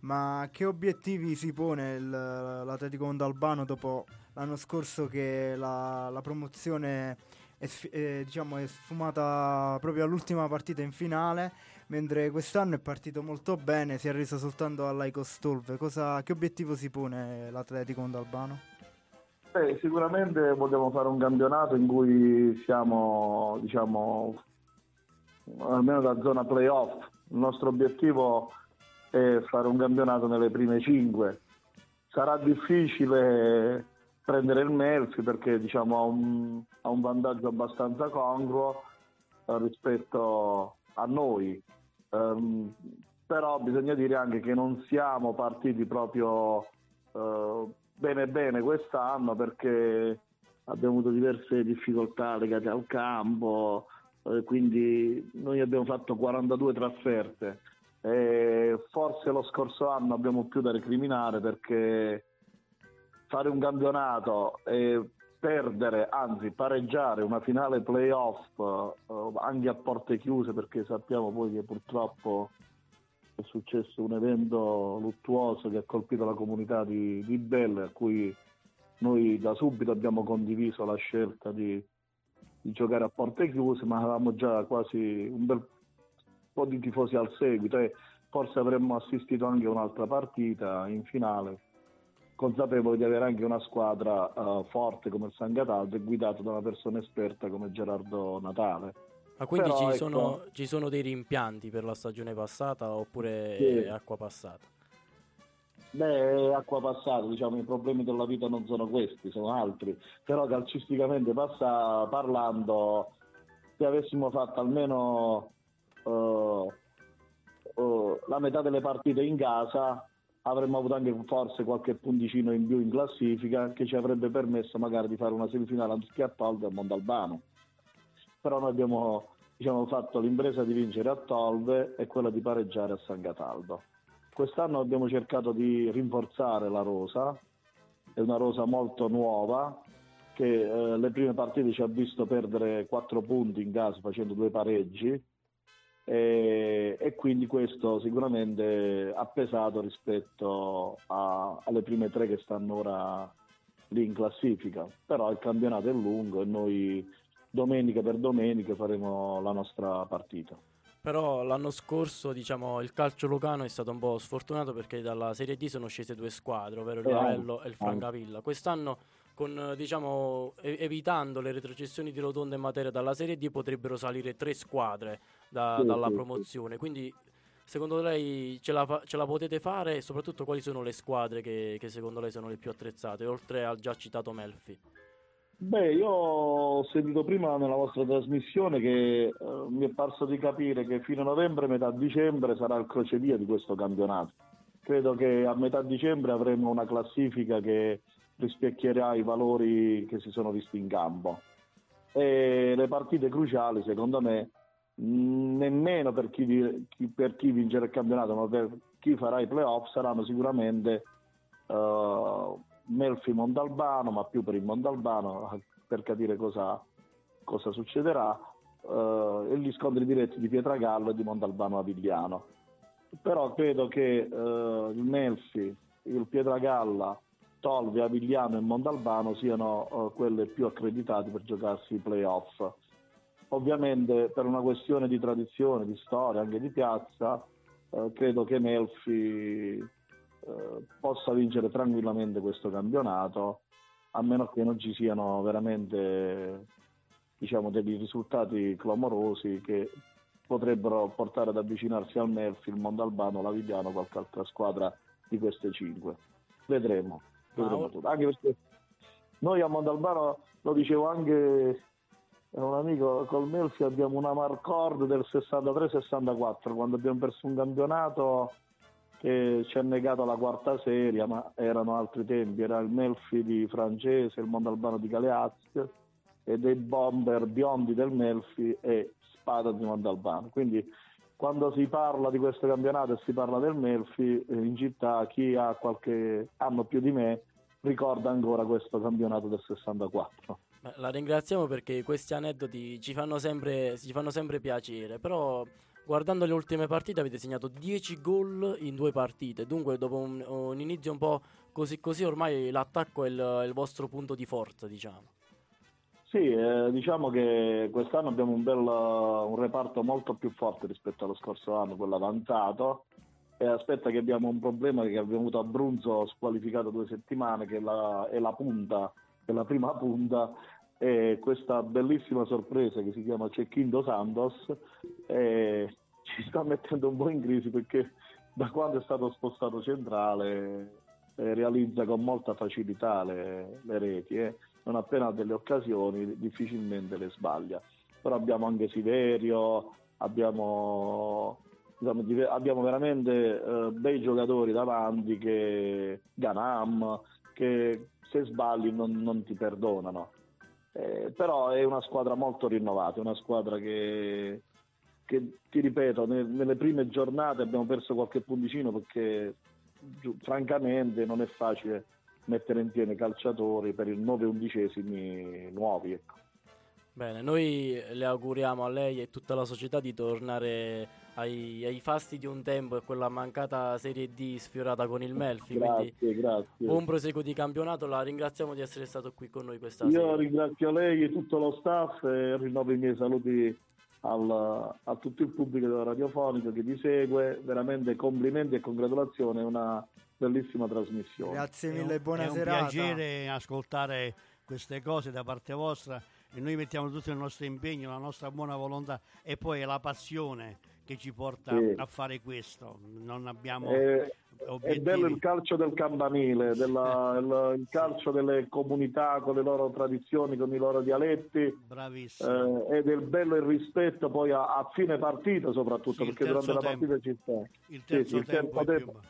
Ma che obiettivi si pone l'Atletico Mondalbano dopo l'anno scorso che la, la promozione è, è, diciamo, è sfumata proprio all'ultima partita in finale, mentre quest'anno è partito molto bene, si è reso soltanto all'Aicostolve. Cosa, che obiettivo si pone l'Atletico Mondalbano? Beh, sicuramente vogliamo fare un campionato in cui siamo, diciamo, almeno da zona playoff. Il nostro obiettivo è fare un campionato nelle prime cinque. Sarà difficile prendere il Melfi perché diciamo, ha, un, ha un vantaggio abbastanza congruo eh, rispetto a noi. Ehm, però bisogna dire anche che non siamo partiti proprio eh, bene bene quest'anno perché abbiamo avuto diverse difficoltà legate al campo, eh, quindi noi abbiamo fatto 42 trasferte. E forse lo scorso anno abbiamo più da recriminare perché fare un campionato e perdere, anzi pareggiare una finale playoff eh, anche a porte chiuse perché sappiamo poi che purtroppo è successo un evento luttuoso che ha colpito la comunità di, di Belle a cui noi da subito abbiamo condiviso la scelta di, di giocare a porte chiuse ma avevamo già quasi un bel po' di tifosi al seguito e forse avremmo assistito anche a un'altra partita in finale consapevoli di avere anche una squadra eh, forte come il San Cataldo e guidata da una persona esperta come Gerardo Natale. Ma quindi Però, ci, ecco- sono, ci sono dei rimpianti per la stagione passata oppure Sì. acqua passata? Beh, acqua passata, diciamo, i problemi della vita non sono questi, sono altri. Però calcisticamente passa, parlando, se avessimo fatto almeno eh, eh, la metà delle partite in casa, avremmo avuto anche forse qualche punticino in più in classifica che ci avrebbe permesso magari di fare una semifinale anziché a Tolve a Mondalbano. Però noi abbiamo diciamo, fatto l'impresa di vincere a Tolve e quella di pareggiare a San Cataldo. Quest'anno abbiamo cercato di rinforzare la rosa, è una rosa molto nuova che eh, le prime partite ci ha visto perdere 4 punti in casa facendo due pareggi e, e quindi questo sicuramente ha pesato rispetto a- alle prime tre che stanno ora lì in classifica, però il campionato è lungo e noi domenica per domenica faremo la nostra partita. Però l'anno scorso, diciamo, il calcio lucano è stato un po' sfortunato perché dalla Serie D sono scese due squadre, ovvero il Eh, Lavello e il eh. Francavilla. Quest'anno, con, eh, diciamo, evitando le retrocessioni di rotonda in materia dalla Serie D, potrebbero salire tre squadre da- Sì, dalla sì, promozione. Quindi, secondo lei ce la, fa- ce la potete fare? E soprattutto, quali sono le squadre che, che secondo lei sono le più attrezzate, oltre al già citato Melfi? Beh, io ho sentito prima nella vostra trasmissione che eh, mi è parso di capire che fino a novembre, metà dicembre sarà il crocevia di questo campionato. Credo che a metà dicembre avremo una classifica che rispecchierà i valori che si sono visti in campo. E le partite cruciali, secondo me, nemmeno per chi, per chi vincerà il campionato, ma per chi farà i playoff, saranno sicuramente eh, Melfi Mondalbano, ma più per il Mondalbano per capire cosa, cosa succederà, eh, e gli scontri diretti di Pietragallo e di Mondalbano Avigliano. Però credo che eh, il Melfi, il Pietragalla, Tolvi, Avigliano e Mondalbano siano eh, quelle più accreditate per giocarsi i playoff. Ovviamente per una questione di tradizione, di storia, anche di piazza, eh, credo che Melfi eh, possa vincere tranquillamente questo campionato, a meno che non ci siano veramente diciamo, degli risultati clamorosi che potrebbero portare ad avvicinarsi al Melfi, il Mondalbano, l'Avigliano, qualche altra squadra di queste cinque. Vedremo, vedremo Ma- tutto. Anche perché noi a Mondalbano, lo dicevo anche un amico, col Melfi abbiamo una marcord del 63-64, quando abbiamo perso un campionato che ci ha negato la quarta serie, ma erano altri tempi, era il Melfi di Francese, il Mondalbano di Galeazzi e dei bomber biondi del Melfi e Spada di Mondalbano. Quindi quando si parla di questo campionato e si parla del Melfi, eh, in città chi ha qualche anno più di me ricorda ancora questo campionato del 64. La ringraziamo perché questi aneddoti ci fanno sempre, ci fanno sempre piacere, però guardando le ultime partite avete segnato 10 gol in due partite, dunque dopo un, un inizio un po' così così ormai l'attacco è il, il vostro punto di forza, diciamo. Sì, eh, diciamo che quest'anno abbiamo un, bel, un reparto molto più forte rispetto allo scorso anno, quello avanzato. E aspetta che abbiamo un problema che abbiamo avuto a Brunzo squalificato due settimane, che è la, è la punta, è la prima punta, e questa bellissima sorpresa che si chiama Cecchindo Santos eh, ci sta mettendo un po' in crisi perché da quando è stato spostato centrale eh, realizza con molta facilità le, le reti. eh. Non appena ha delle occasioni difficilmente le sbaglia. Però abbiamo anche Siverio, abbiamo, diciamo, abbiamo veramente eh, bei giocatori davanti che Ganam, che se sbagli non, non ti perdonano. Eh, però è una squadra molto rinnovata, una squadra che, che ti ripeto, ne- nelle prime giornate abbiamo perso qualche punticino perché giu- francamente non è facile mettere insieme calciatori per il 9 undicesimi nuovi. ecco. Bene, noi le auguriamo a lei e tutta la società di tornare ai, ai fasti di un tempo e quella mancata Serie D sfiorata con il Melfi, quindi Grazie, grazie. buon proseguo di campionato, la ringraziamo di essere stato qui con noi questa Io sera. ringrazio lei e tutto lo staff e rinnovo i miei saluti al- a tutto il pubblico radiofonico che vi segue. Veramente complimenti e congratulazioni, è una bellissima trasmissione. Grazie È un- mille, buona è un serata. piacere ascoltare queste cose da parte vostra e noi mettiamo tutto il nostro impegno, la nostra buona volontà e poi è la passione che ci porta Sì. a fare questo. Non abbiamo È, è bello il calcio del campanile, della- il, il calcio delle comunità con le loro tradizioni, con i loro dialetti. Bravissimo. eh, ed è il bello il rispetto poi a, a fine partita soprattutto Sì, il perché durante la tempo. partita ci sta il terzo sì, il tempo terzo è tempo.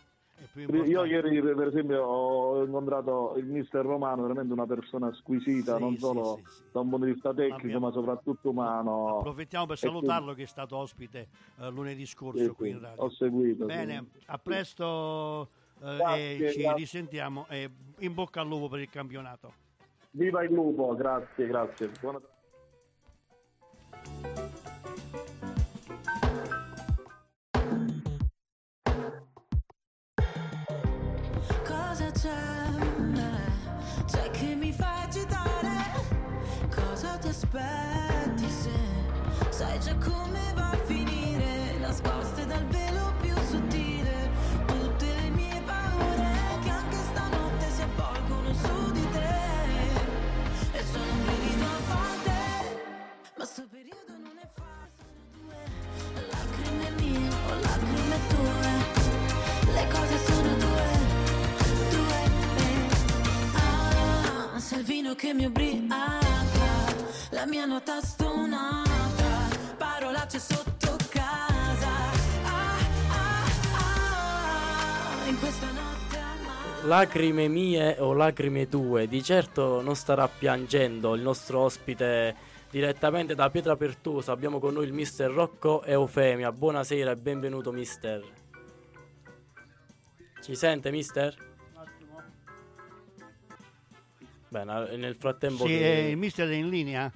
Io ieri per esempio ho incontrato il mister Romano, veramente una persona squisita, Sì, non solo sì, sì. da un punto di vista tecnico Abbiamo- ma soprattutto umano. Approfittiamo per salutarlo che è stato ospite eh, lunedì scorso qui in radio. ho seguito. Bene, a presto eh, Grazie, e ci grazie. risentiamo e in bocca al lupo per il campionato. Viva il lupo, grazie, grazie. Buona- C'è? C'è che mi fa agitare? Cosa ti aspetti se sai già come va la mia nota stonata, parolacce sotto casa. Ah, ah, ah, in questa notte amata. Lacrime mie o lacrime tue, di certo non starà piangendo il nostro ospite direttamente da Pietra Pertosa. Abbiamo con noi il mister Rocco Eufemia. Buonasera e benvenuto mister. Ci sente mister? Bene, nel frattempo Sì, che- eh, il mister è in linea?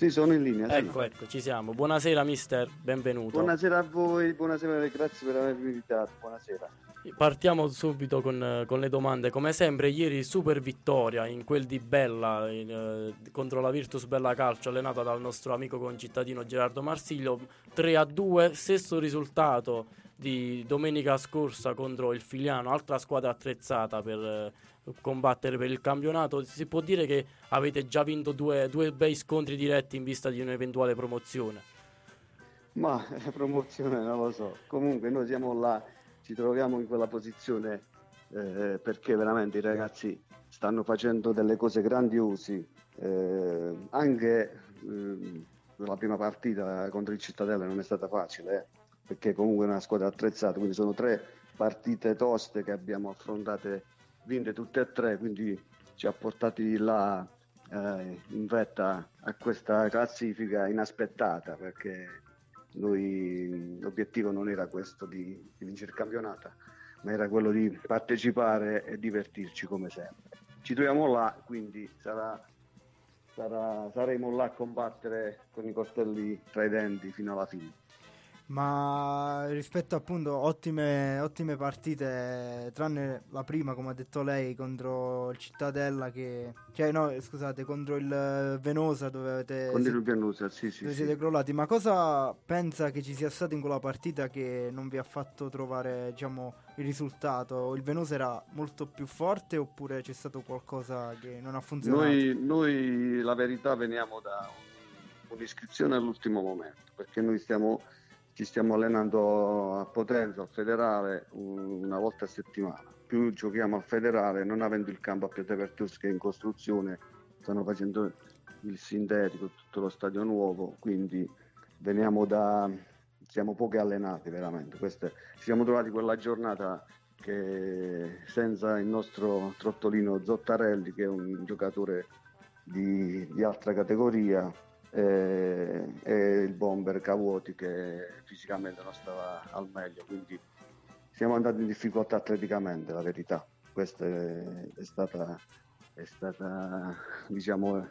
Sì, sono in linea. sì. Ecco, ecco, ci siamo. Buonasera mister, benvenuto. Buonasera a voi, buonasera, grazie per avermi invitato. Buonasera. Partiamo subito con, con le domande. Come sempre, ieri super vittoria in quel di Bella in, eh, contro la Virtus Bella Calcio, allenata dal nostro amico concittadino Gerardo Marsiglio. 3 a 2, stesso risultato di domenica scorsa contro il Filiano, altra squadra attrezzata per combattere per il campionato. Si può dire che avete già vinto due, due bei scontri diretti in vista di un'eventuale promozione. Ma la promozione non lo so. Comunque noi siamo là, ci troviamo in quella posizione eh, perché veramente i ragazzi stanno facendo delle cose grandiosi. eh, anche ehm, la prima partita contro il Cittadella non è stata facile, eh, perché comunque è una squadra attrezzata, quindi sono tre partite toste che abbiamo affrontate, vinte tutte e tre, quindi ci ha portati là eh, in vetta a questa classifica inaspettata perché noi l'obiettivo non era questo di, di vincere il campionato, ma era quello di partecipare e divertirci come sempre. Ci troviamo là, quindi sarà, sarà- saremo là a combattere con i coltelli tra i denti fino alla fine. Ma rispetto appunto ottime, ottime partite, tranne la prima, come ha detto lei, contro il Cittadella che... Cioè no, scusate, contro il Venosa dove avete... Con si- il Pianusa, sì, sì, dove sì. siete crollati. Ma cosa pensa che ci sia stato in quella partita che non vi ha fatto trovare, diciamo, il risultato? Il Venosa era molto più forte oppure c'è stato qualcosa che non ha funzionato? Noi, noi la verità veniamo da un- un'iscrizione all'ultimo momento, perché noi stiamo, ci stiamo allenando a Potenza, al federale, un- una volta a settimana. Più giochiamo al federale, non avendo il campo a Pietrapertus che è in costruzione, stanno facendo il sintetico, tutto lo stadio nuovo, quindi veniamo da... siamo pochi allenati veramente. Queste- ci siamo trovati quella giornata che senza il nostro trottolino Zottarelli, che è un giocatore di, di altra categoria, eh, e il bomber Cavuoti che fisicamente non stava al meglio, quindi siamo andati in difficoltà atleticamente, la verità. Questa è, è stata, è stata diciamo,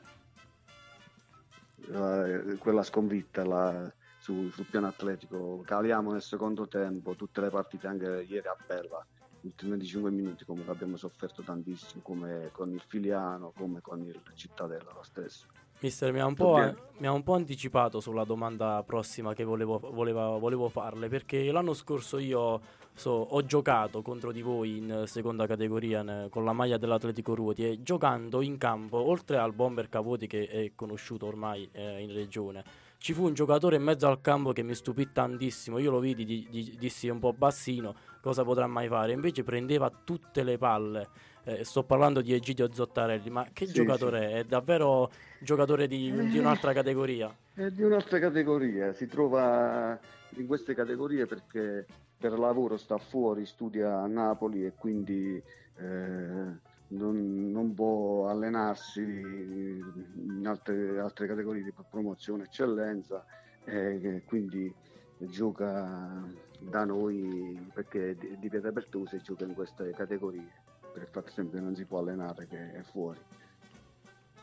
eh, quella sconfitta la- su- sul piano atletico. Caliamo nel secondo tempo tutte le partite, anche ieri a Bella, gli ultimi 25 minuti come l'abbiamo sofferto tantissimo, come con il Filiano, come con il Cittadella lo stesso. Mister, mi ha un po', Dobbiamo- mi ha un po' anticipato sulla domanda prossima che volevo, voleva- volevo farle, perché l'anno scorso io so- ho giocato contro di voi in seconda categoria ne- con la maglia dell'Atletico Ruoti e giocando in campo, oltre al bomber Cavuoti che è conosciuto ormai eh, in regione, ci fu un giocatore in mezzo al campo che mi stupì tantissimo. Io lo vidi, di- di- dissi un po' bassino, cosa potrà mai fare? Invece prendeva tutte le palle. Eh, sto parlando di Egidio Zottarelli, ma che Sì, giocatore è? È davvero giocatore di, di un'altra categoria? È di un'altra categoria, si trova in queste categorie perché per lavoro sta fuori, studia a Napoli e quindi eh, non, non può allenarsi in altre, altre categorie di promozione, eccellenza e che quindi gioca da noi perché è di, di Pietrapertusa e gioca in queste categorie per il fatto sempre che non si può allenare che è fuori.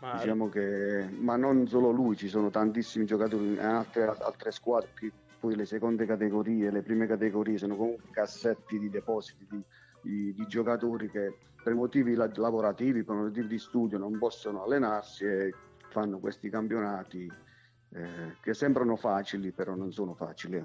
Ma Diciamo che, ma non solo lui, ci sono tantissimi giocatori in altre, altre squadre, poi le seconde categorie, le prime categorie sono comunque cassetti di depositi di, di- di giocatori che per motivi la- lavorativi, per motivi di studio non possono allenarsi e fanno questi campionati eh, che sembrano facili, però non sono facili.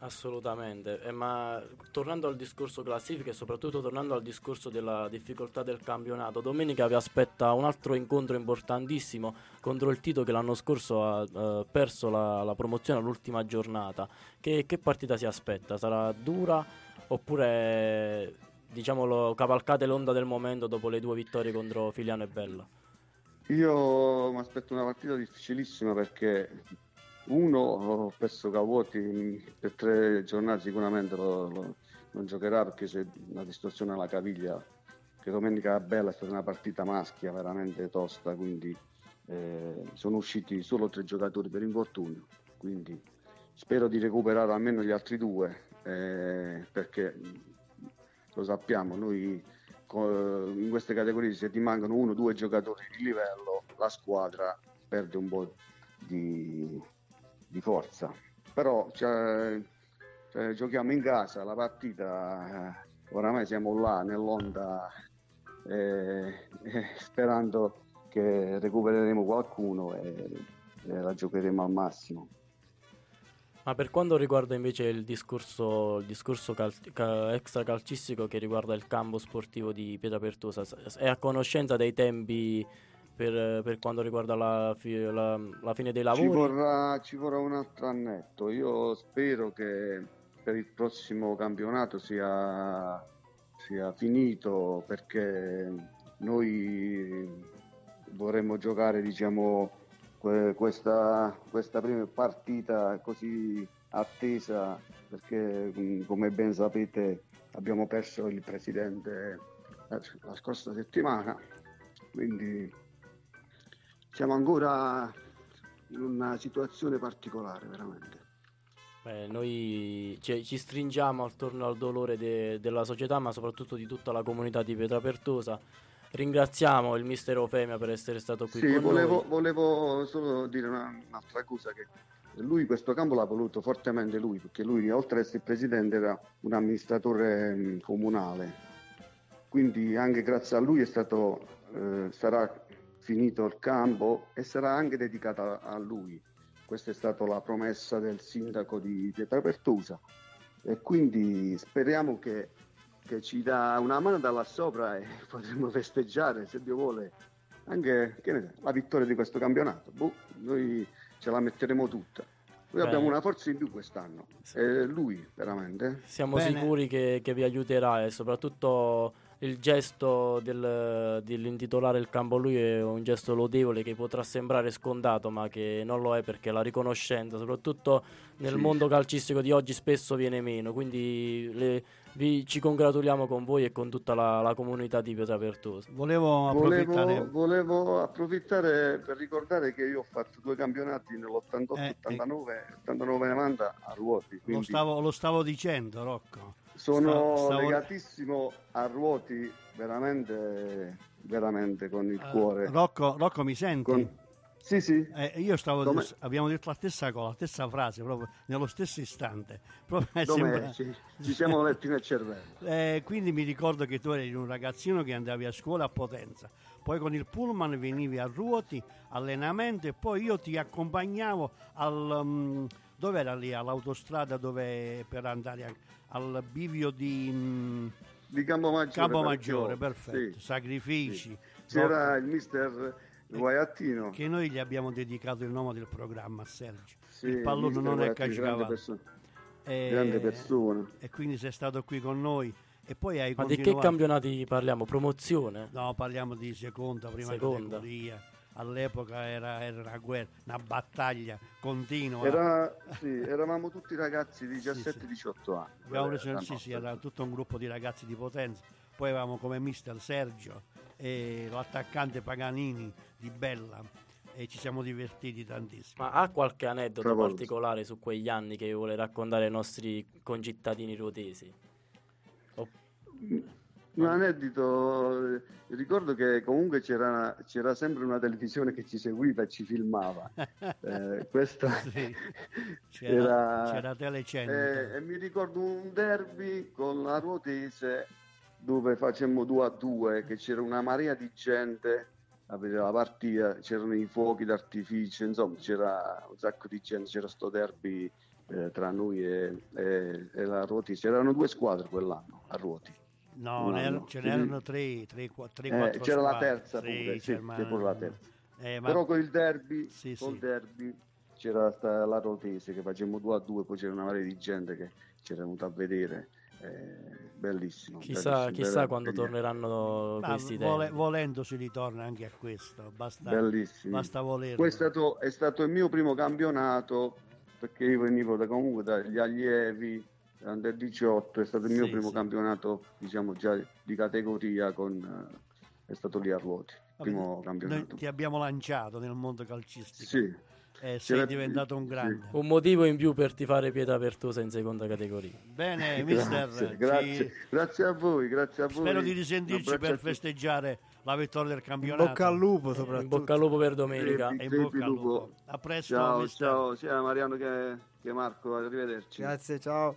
Assolutamente, Eh, ma tornando al discorso classifica e soprattutto tornando al discorso della difficoltà del campionato, domenica vi aspetta un altro incontro importantissimo contro il Tito che l'anno scorso ha eh, perso la, la promozione all'ultima giornata. Che, che partita si aspetta? Sarà dura oppure diciamolo cavalcate l'onda del momento dopo le due vittorie contro Filiano e Bella? Io mi aspetto una partita difficilissima perché uno ho perso Cavotti per tre giornate sicuramente lo- lo- non giocherà perché c'è una distorsione alla caviglia che domenica bella è stata una partita maschia veramente tosta quindi eh, sono usciti solo tre giocatori per infortunio quindi spero di recuperare almeno gli altri due eh, perché lo sappiamo noi in queste categorie se ti mancano uno o due giocatori di livello la squadra perde un po' di, di forza. Però cioè, cioè, giochiamo in casa la partita eh, oramai siamo là nell'onda eh, eh, sperando che recupereremo qualcuno e, e la giocheremo al massimo. Ma per quanto riguarda invece il discorso, il discorso cal- ca- extracalcistico che riguarda il campo sportivo di Pietrapertosa, s- è a conoscenza dei tempi per, per quanto riguarda la, fi- la- la fine dei Ci lavori? vorrà, ci vorrà un altro annetto. Io spero che per il prossimo campionato sia, sia finito perché noi vorremmo giocare diciamo, que- questa, questa prima partita così attesa perché mm, come ben sapete abbiamo perso il presidente la, la scorsa settimana quindi siamo ancora in una situazione particolare veramente. Beh, noi ci, ci stringiamo attorno al dolore de- della società, ma soprattutto di tutta la comunità di Pietrapertosa. Ringraziamo il mister Ofemia per essere stato qui Sì, con volevo, noi. volevo solo dire una- un'altra cosa che lui questo campo l'ha voluto fortemente lui, perché lui oltre ad essere presidente era un amministratore mh, comunale, quindi anche grazie a lui è stato, eh, sarà finito il campo e sarà anche dedicata a lui. Questa è stata la promessa del sindaco di Pietrapertusa e quindi speriamo che, che ci dà una mano da là sopra e potremo festeggiare, se Dio vuole, anche che ne so, la vittoria di questo campionato. Boh, noi ce la metteremo tutta. Noi Beh. abbiamo una forza in più quest'anno. E lui, veramente. Siamo Bene. sicuri che, che vi aiuterà e soprattutto il gesto del, dell'intitolare il campo a lui è un gesto lodevole che potrà sembrare scontato ma che non lo è perché la riconoscenza soprattutto nel Sì. mondo calcistico di oggi spesso viene meno quindi le- vi- ci congratuliamo con voi e con tutta la, la comunità di Pietrapertosa Volevo approfittare. Volevo, volevo approfittare per ricordare che io ho fatto due campionati nell'88, Eh, 89, 89 90 a ruoti. Lo Quindi stavo, lo stavo dicendo, Rocco. Sono stavo- legatissimo a ruoti veramente, veramente con il Eh, cuore. Rocco, Rocco, mi senti? Con- Sì, sì. Eh, io stavo Come- abbiamo detto la stessa cosa, la stessa frase, proprio nello stesso istante. Proprio, sembra- Ci, ci siamo letti nel cervello. Eh, quindi mi ricordo che tu eri un ragazzino che andavi a scuola a Potenza, poi con il pullman venivi a Ruoti, allenamento e poi io ti accompagnavo al... mm, dove era lì? All'autostrada dove, per andare a- al bivio di mm, Di Campomaggiore. Campomaggiore, perfetto, sì. sacrifici. C'era il mister Guaiattino. Che noi gli abbiamo dedicato il nome del programma a Sergio. Sì, il pallone non è Guaiattino, grande. E- Grande persona. E quindi sei stato qui con noi e poi hai ma di che continuato. campionati parliamo? promozione? No, parliamo di seconda, prima Seconda. categoria. All'epoca era, era una guerra, una battaglia continua. Era- sì, eravamo tutti ragazzi di 17-18 anni. Abbiamo preso- sì, sì, era tutto un gruppo di ragazzi di Potenza. Poi avevamo come mister Sergio e l'attaccante Paganini di Bella e ci siamo divertiti tantissimo. Ma ha qualche aneddoto Favoloso. particolare su quegli anni che vuole raccontare ai nostri concittadini ruotesi? O- Un aneddoto, ricordo che comunque c'era, c'era sempre una televisione che ci seguiva e ci filmava. Eh, questo Sì, c'era, era- c'era. Eh, e mi ricordo un derby con la Ruotese dove facemmo 2 a 2, che c'era una marea di gente a vedere la partita, c'erano i fuochi d'artificio, insomma c'era un sacco di gente, c'era sto derby eh, tra noi e, e- e la Ruotese. C'erano due squadre quell'anno a Ruoti. No, ne erano- anno. ce n'erano tre, tre, tre, Eh, quattro c'era la squadre. terza Sì, pure, sì, pure la terza. eh, ma- Però con il derby, Sì, col sì. derby c'era sta, la Rotese che facemmo 2 a 2, poi c'era una marea di gente che c'era venuta a vedere Eh, bellissimo. Chissà, bellissimo, chissà quando torneranno Ma questi vole- volendo si ritorna anche a questo, basta, Bellissimo. basta volerlo. Questo è stato, è stato il mio primo campionato perché io venivo da- comunque dagli allievi under 18, è stato il mio Sì, primo sì. campionato diciamo già di categoria con eh, è stato lì a ruoti, Vabbè, primo Noi campionato. ti abbiamo lanciato nel mondo calcistico Sì, e C'era- sei diventato un sì. grande. Un motivo in più per tifare Pietà Pertosa in seconda categoria. Bene, mister. grazie, ci- grazie, grazie a voi, grazie a voi. Spero di risentirci per festeggiare la vittoria del In campionato. bocca al lupo In soprattutto. bocca al lupo per domenica. Sì, E in bocca al lupo. lupo. A presto, Ciao, mister. ciao, sia Mariano che, che Marco, arrivederci. Grazie, ciao.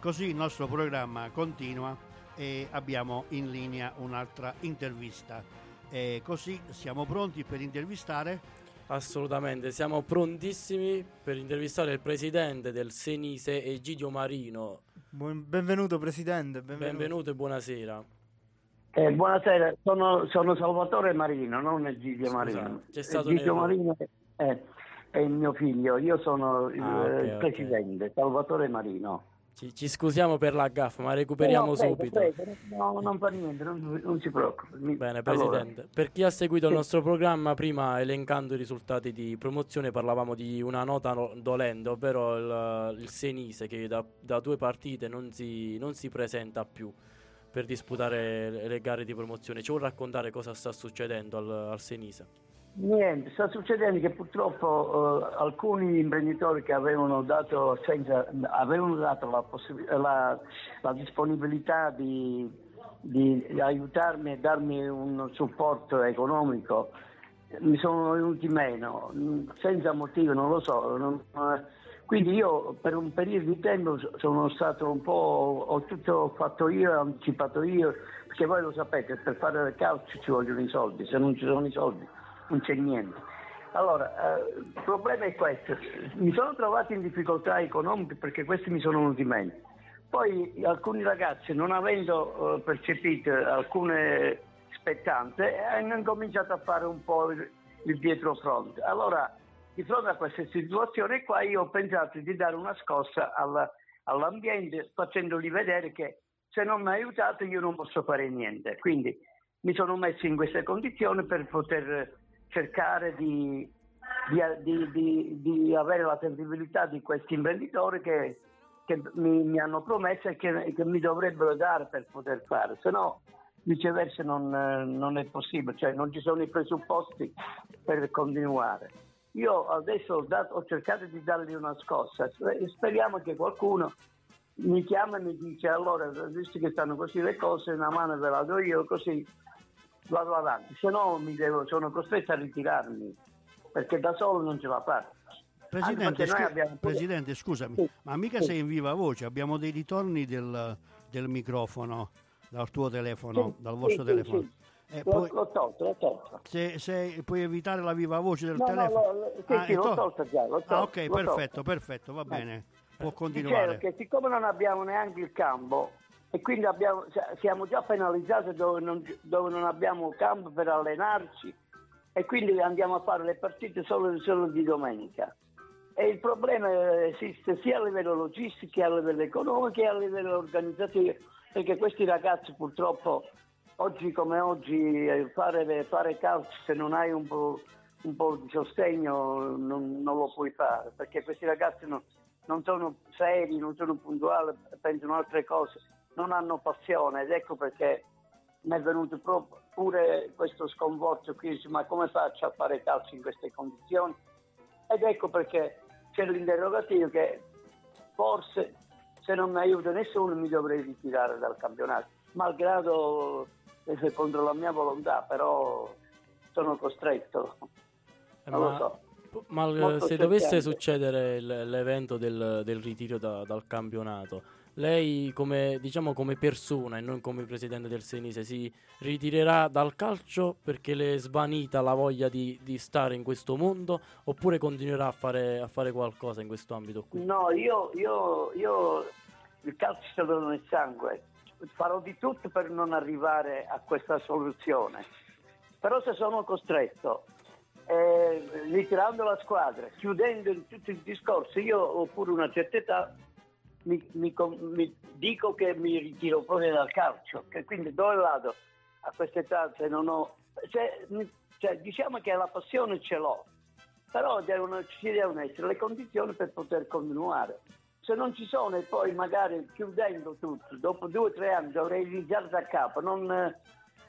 Così il nostro programma continua e abbiamo in linea un'altra intervista. E così siamo pronti per intervistare. Assolutamente, siamo prontissimi per intervistare il presidente del Senise, Egidio Marino. Benvenuto Presidente, benvenuto. Benvenuto e buonasera. Eh, buonasera, sono, sono Salvatore Marino, non Egidio Scusa, Marino. c'è stato Egidio. Marino è, è il mio figlio, io sono il, Ah, il ok. presidente, Salvatore Marino. Ci, ci scusiamo per la gaffa, ma recuperiamo No, prego, subito. prego, no, non fa niente, non, non si preoccupi. Mi- Bene, allora, Presidente. Per chi ha seguito il Sì. nostro programma, prima elencando i risultati di promozione, parlavamo di una nota no- dolente, ovvero il, il Senise che da, da due partite non si, non si presenta più per disputare le, le gare di promozione. Ci vuoi raccontare cosa sta succedendo al, al Senise? Niente, sta succedendo che purtroppo eh, alcuni imprenditori che avevano dato, senza, avevano dato la, possib- la- la disponibilità di, di aiutarmi e darmi un supporto economico mi sono venuti meno, senza motivo, non lo so. non- eh, quindi io per un periodo di tempo so- sono stato un po', ho tutto fatto io, ho anticipato io, perché voi lo sapete, per fare il calcio ci vogliono i soldi, se non ci sono i soldi non c'è niente. Allora, eh, il problema è questo, mi sono trovato in difficoltà economiche perché questi mi sono venuti meno. Poi alcuni ragazzi, non avendo eh, percepito alcune spettanze, hanno cominciato a fare un po' il, il dietrofront. Allora, di fronte a questa situazione qua, io ho pensato di dare una scossa alla- all'ambiente facendogli vedere che se non mi ha aiutato io non posso fare niente. Quindi mi sono messo in queste condizioni per poter cercare di, di- di- di- avere la sensibilità di questi imprenditori che, che mi, mi hanno promesso e che, che mi dovrebbero dare per poter fare, se no viceversa non, non è possibile, cioè non ci sono i presupposti per continuare. Io adesso ho, dato- ho cercato di dargli una scossa. Speriamo che qualcuno mi chiama e mi dice allora visto che stanno così le cose una mano ve la do io così vado avanti se no mi devo- sono costretto a ritirarmi perché da solo non ce la faccio Presidente, scu- abbiamo- Presidente, scusami, Sì, ma mica sì. sei in viva voce, abbiamo dei ritorni del, del microfono dal tuo telefono, Sì, dal vostro telefono. Eh, L'ho, poi- l'ho tolto, l'ho tolto. se, se puoi evitare la viva voce del No, no, telefono. lo- sì, Ah, sì, l'ho tol- tolto già, l'ho Ah, tolto, ok, l'ho perfetto, tolto. perfetto, va bene. Può Dicevo continuare. che siccome non abbiamo neanche il campo e quindi abbiamo- siamo già penalizzati dove non, dove non abbiamo campo per allenarci e quindi andiamo a fare le partite solo, solo di domenica. E il problema esiste sia a livello logistico che a livello economico che a livello organizzativo, perché questi ragazzi purtroppo oggi come oggi eh, fare, fare calcio se non hai un, po', un po' di sostegno non, non lo puoi fare, perché questi ragazzi no- non sono seri, non sono puntuali, pensano altre cose, non hanno passione ed ecco perché mi è venuto proprio pure questo sconvolto qui, ma come faccio a fare calcio in queste condizioni? Ed ecco perché c'è l'interrogativo che forse se non mi aiuta nessuno mi dovrei ritirare dal campionato, malgrado eh, contro la mia volontà, però sono costretto. Non lo so. Ma eh, Molto se dovesse succedere l'evento del, del ritiro da- dal campionato, lei come, diciamo, come persona e non come presidente del Senise si ritirerà dal calcio perché le è svanita la voglia di, di stare in questo mondo oppure continuerà a fare, a fare qualcosa in questo ambito qui? No, io, io, io il calcio è stato nel sangue, farò di tutto per non arrivare a questa soluzione. Però se sono costretto, eh, ritirando la squadra, chiudendo tutto il discorso, io ho pure una certa età, mi, mi mi dico che mi ritiro proprio dal calcio, quindi dove vado a questa età non ho... mi- cioè, diciamo che la passione ce l'ho, però devono, ci devono essere le condizioni per poter continuare. Se non ci sono e poi magari chiudendo tutto, dopo due o tre anni dovrei iniziare da capo, non,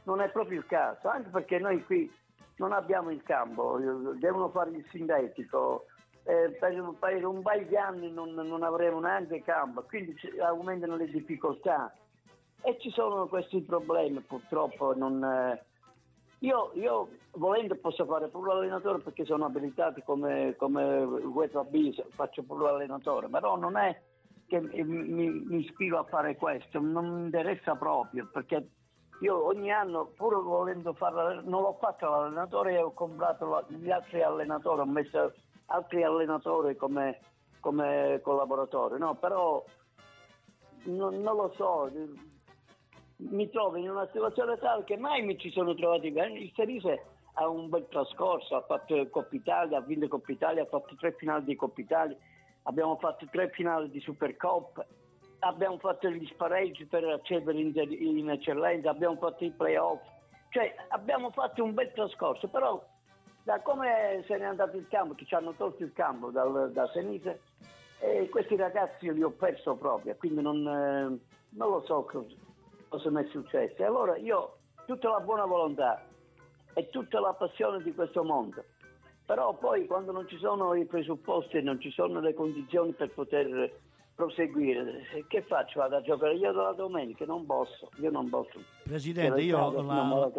non è proprio il caso, anche perché noi qui non abbiamo il campo, devono fare il sintetico, eh, per, un- paio di anni non, non avremo neanche campo, quindi aumentano le difficoltà e ci sono questi problemi purtroppo. Non, eh, io, io, volendo posso fare pure l'allenatore perché sono abilitato come, come UEFA B, faccio pure l'allenatore, però non è che mi, mi, ispiro a fare questo, non mi interessa proprio perché io ogni anno, pur volendo fare, non l'ho fatto l'allenatore ho comprato gli altri allenatori, ho messo altri allenatori come, come collaboratori, no? però non, non lo so, mi trovo in una situazione tale che mai mi ci sono trovati bene. Il Serise ha un bel trascorso, ha fatto Coppa Italia, ha vinto Coppa Italia, ha fatto tre finali di Coppa Italia, abbiamo fatto tre finali di Supercoppa, abbiamo fatto gli spareggi per accedere in, in eccellenza, abbiamo fatto i playoff, cioè abbiamo fatto un bel trascorso, però da come se n'è andato il campo, che ci hanno tolto il campo dal, da Senise, e questi ragazzi li ho perso proprio, quindi non, eh, non lo so cosa, mi è successo. E allora io tutta la buona volontà e tutta la passione di questo mondo, però poi quando non ci sono i presupposti e non ci sono le condizioni per poter proseguire, che faccio? Vado a giocare io la domenica? Non posso, io non posso. Presidente, io la-.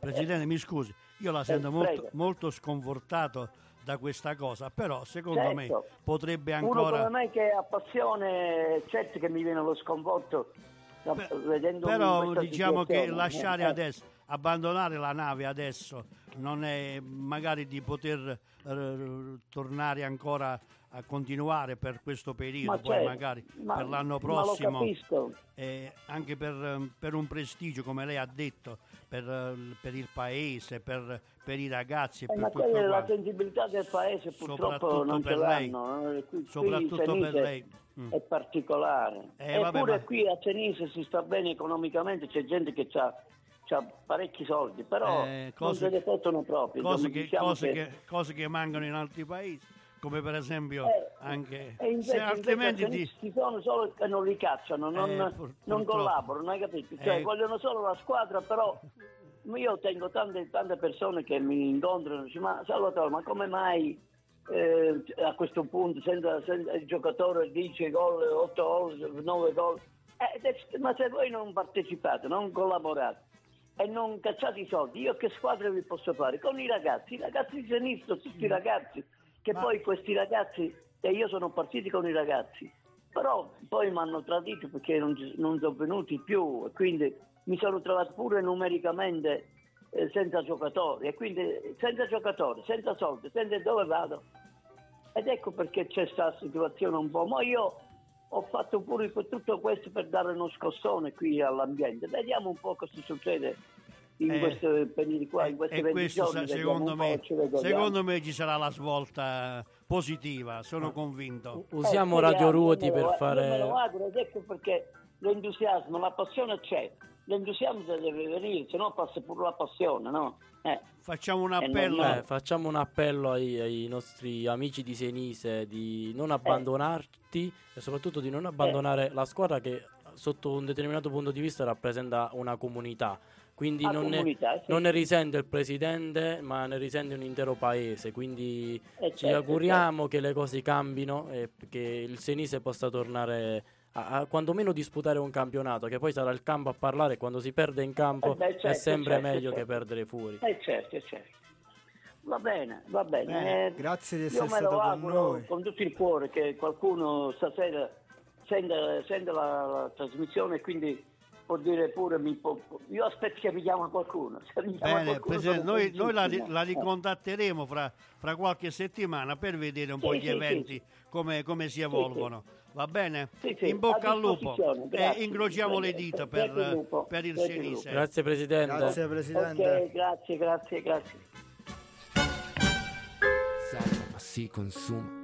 Presidente, mi scusi, io la sento molto, molto sconfortato da questa cosa, però secondo me Certo. potrebbe Uno come ancora... me che ha passione, certo che mi viene lo sconvolto da- vedendo Però diciamo che situazione. lasciare Eh, adesso, abbandonare la nave adesso, non è magari di poter eh, tornare ancora a continuare per questo periodo, Ma poi certo, magari ma- per l'anno prossimo, eh, anche per, eh, per un prestigio, come lei ha detto, per, eh, per il paese, per, per i ragazzi e Eh, per ma tutto quella la sensibilità del paese purtroppo Soprattutto non ce per lei. l'hanno. eh. Qui, qui Soprattutto per Senise lei. Mm. È particolare. Eh, vabbè, Eppure ma- qui a Tenise si sta bene economicamente, c'è gente che ha parecchi soldi, però Eh, non cose- se ne fottono proprio. cose, Insomma, che, diciamo cose, che- che, cose che mancano in altri paesi, come per esempio Eh, anche... E invece, altrimenti Tenerife ci sono solo che non li cacciano, non, Eh, pur- non collaborano, hai capito? Cioè, Eh. vogliono solo la squadra, però io tengo tante, tante persone che mi incontrano e dicono, ma Salvatore, ma come mai eh, a questo punto senza, senza il giocatore 10 gol, 8 gol, 9 gol? Eh, ma se voi non partecipate, non collaborate e non cacciate i soldi, io che squadra vi posso fare? Con i ragazzi, i ragazzi di sinistra, tutti i ragazzi, che poi questi ragazzi, e io sono partito con i ragazzi, però poi mi hanno tradito perché non, non sono venuti più e quindi mi sono trovato pure numericamente eh, senza giocatori e quindi senza giocatori, senza soldi, senza dove vado. Ed ecco perché c'è questa situazione un po'. Ma io ho fatto pure tutto questo per dare uno scossone qui all'ambiente. Vediamo un po' cosa succede in Eh, questi periodi qua, in questi E 20 questo giorni. sa- secondo me, secondo me ci sarà la svolta positiva, sono convinto. Usiamo Eh, Radio Ruoti lo- per Io me fare... lo auguro ecco perché l'entusiasmo, la passione c'è. l'entusiasmo deve venire, se no passa pure la passione, no? Eh. Facciamo un appello. Eh, facciamo un appello ai, ai nostri amici di Senise di Eh. non abbandonarti e soprattutto di non abbandonare la squadra che sotto un determinato punto di vista rappresenta una comunità. Quindi non, ne, sì. non ne risente il presidente, ma ne risente un intero paese. Quindi Eh, ci certo, auguriamo che le cose cambino e che il Senise possa tornare a, a quantomeno disputare un campionato, che poi sarà il campo a parlare. Quando si perde in campo Eh beh, è certo, sempre certo, meglio certo. che perdere fuori. Eh certo, certo. Va bene, va bene. Bene, Eh, grazie di essere stato con noi. con tutto il cuore che qualcuno stasera senta, senta la, la trasmissione e quindi può dire pure mi può- io aspetto che mi chiama qualcuno. Se mi chiama Bene, qualcuno noi, noi la, la Eh. ricontatteremo fra, fra qualche settimana per vedere un po' Sì, gli sì, eventi, come, come si evolvono. Va bene? Sì, sì, In bocca al lupo disposizione, e incrociamo le dita per, per il Senise. Grazie Presidente. Grazie Presidente. Ok, grazie, grazie, grazie. salva ma si consuma.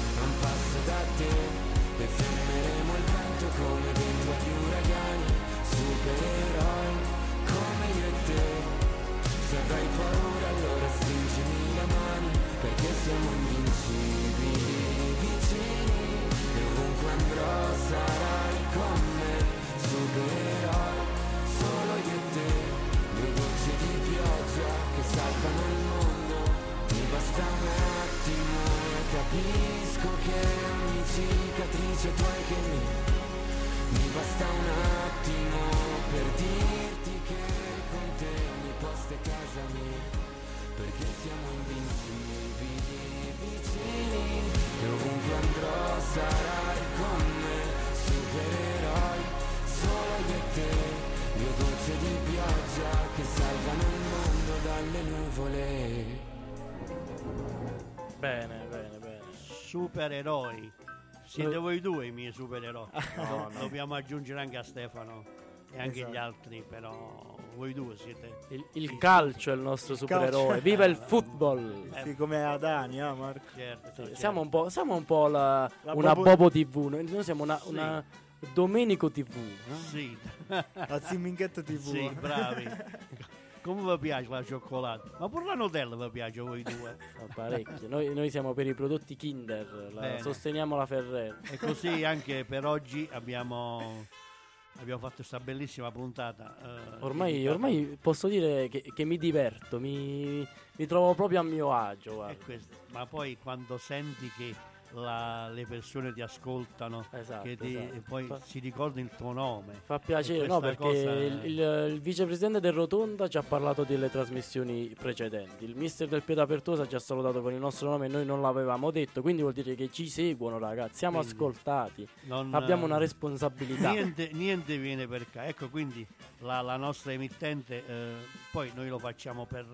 un passo da te e fermeremo il vento come dentro agli uragani, supereroi come io e te. Se avrai paura allora stringimi le mani perché siamo invincibili vicini e ovunque andrò sarai con me, supereroi solo io e te. Due gocce di pioggia che salvano il mondo, mi basta un attimo e ogni cicatrice tu anche mia. Mi basta un attimo per dirti che con te ogni posto è casa mia, perché siamo invincibili vicini e ovunque andrò sarai con me, supereroi solo io e te, due gocce di pioggia che salvano il mondo dalle nuvole. Bene, bene, bene. Supereroi. Siete voi due i miei supereroi. No, Do- no. Dobbiamo aggiungere anche a Stefano e anche Esatto. gli altri, però voi due siete... Il, il calcio è il nostro supereroe. calcio. Viva il football! Sì, come Adani, eh, Marco? Certo, Sì, certo. siamo un po', siamo un po' la- La una Bobo- Bobo TV. Noi siamo una, una Domenico TV. no? Sì. La Zimminchetto TV. Sì, bravi. Come vi piace la cioccolata? Ma pure la Nutella vi piace a voi due? No, parecchio. Noi, noi siamo per i prodotti Kinder. la- sosteniamo la Ferrero. E così anche per oggi abbiamo, abbiamo fatto questa bellissima puntata. eh, Ormai, ormai posso dire che, che mi diverto, mi, mi trovo proprio a mio agio. Ma poi quando senti che la- le persone ti ascoltano, Esatto, che ti- esatto. e poi Fa- si ricordano il tuo nome. Fa piacere, no? Perché cosa- il, il- il vicepresidente del Rotonda ci ha parlato delle trasmissioni precedenti. Il mister del Piede Apertosa ci ha salutato con il nostro nome e noi non l'avevamo detto. Quindi vuol dire che ci seguono, ragazzi. Siamo Quindi ascoltati. Non- Abbiamo una responsabilità. Niente, niente viene per caso. Ecco, quindi la, la nostra emittente, eh, poi noi lo facciamo per,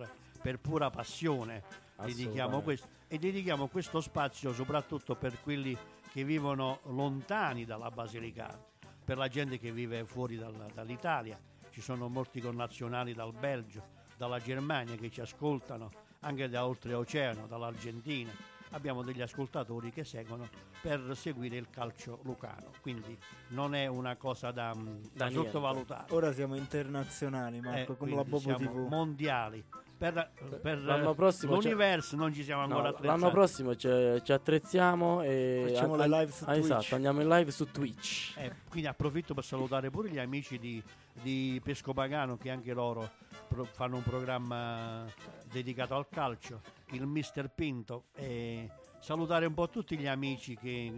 per pura passione. Dedichiamo questo, e dedichiamo questo spazio soprattutto per quelli che vivono lontani dalla Basilicata, per la gente che vive fuori dalla- dall'Italia. Ci sono molti connazionali dal Belgio, dalla Germania che ci ascoltano anche da oltreoceano, dall'Argentina. Abbiamo degli ascoltatori che seguono per seguire il calcio lucano, quindi non è una cosa da, da sottovalutare. Ora siamo internazionali, Marco, Eh, come la quindi Bobo siamo TV. mondiali. Per, per L'anno prossimo l'universo non ci siamo No, ancora attrezzati. l'anno prossimo ci, ci attrezziamo e Facciamo an- le live su ah, Twitch. Esatto, andiamo in live su Twitch. Eh, quindi approfitto per salutare pure gli amici di, di Pescopagano che anche loro pro- fanno un programma dedicato al calcio, il Mister Pinto e salutare un po' tutti gli amici che,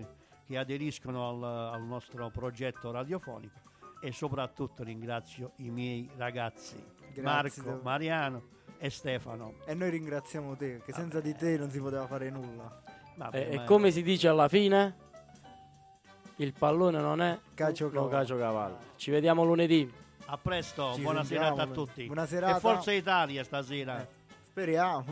che aderiscono al, al nostro progetto radiofonico e soprattutto ringrazio i miei ragazzi Grazie, Marco, Mariano e Stefano. E noi ringraziamo te, che senza di te non si poteva fare nulla. Vabbè, E, e ma- come si dice alla fine? Il pallone non è Calcio no, cavallo. calcio cavallo. Ci vediamo lunedì. A presto, Ci buona sentiamo, serata a tutti. buona serata. E Forza Italia stasera. Speriamo.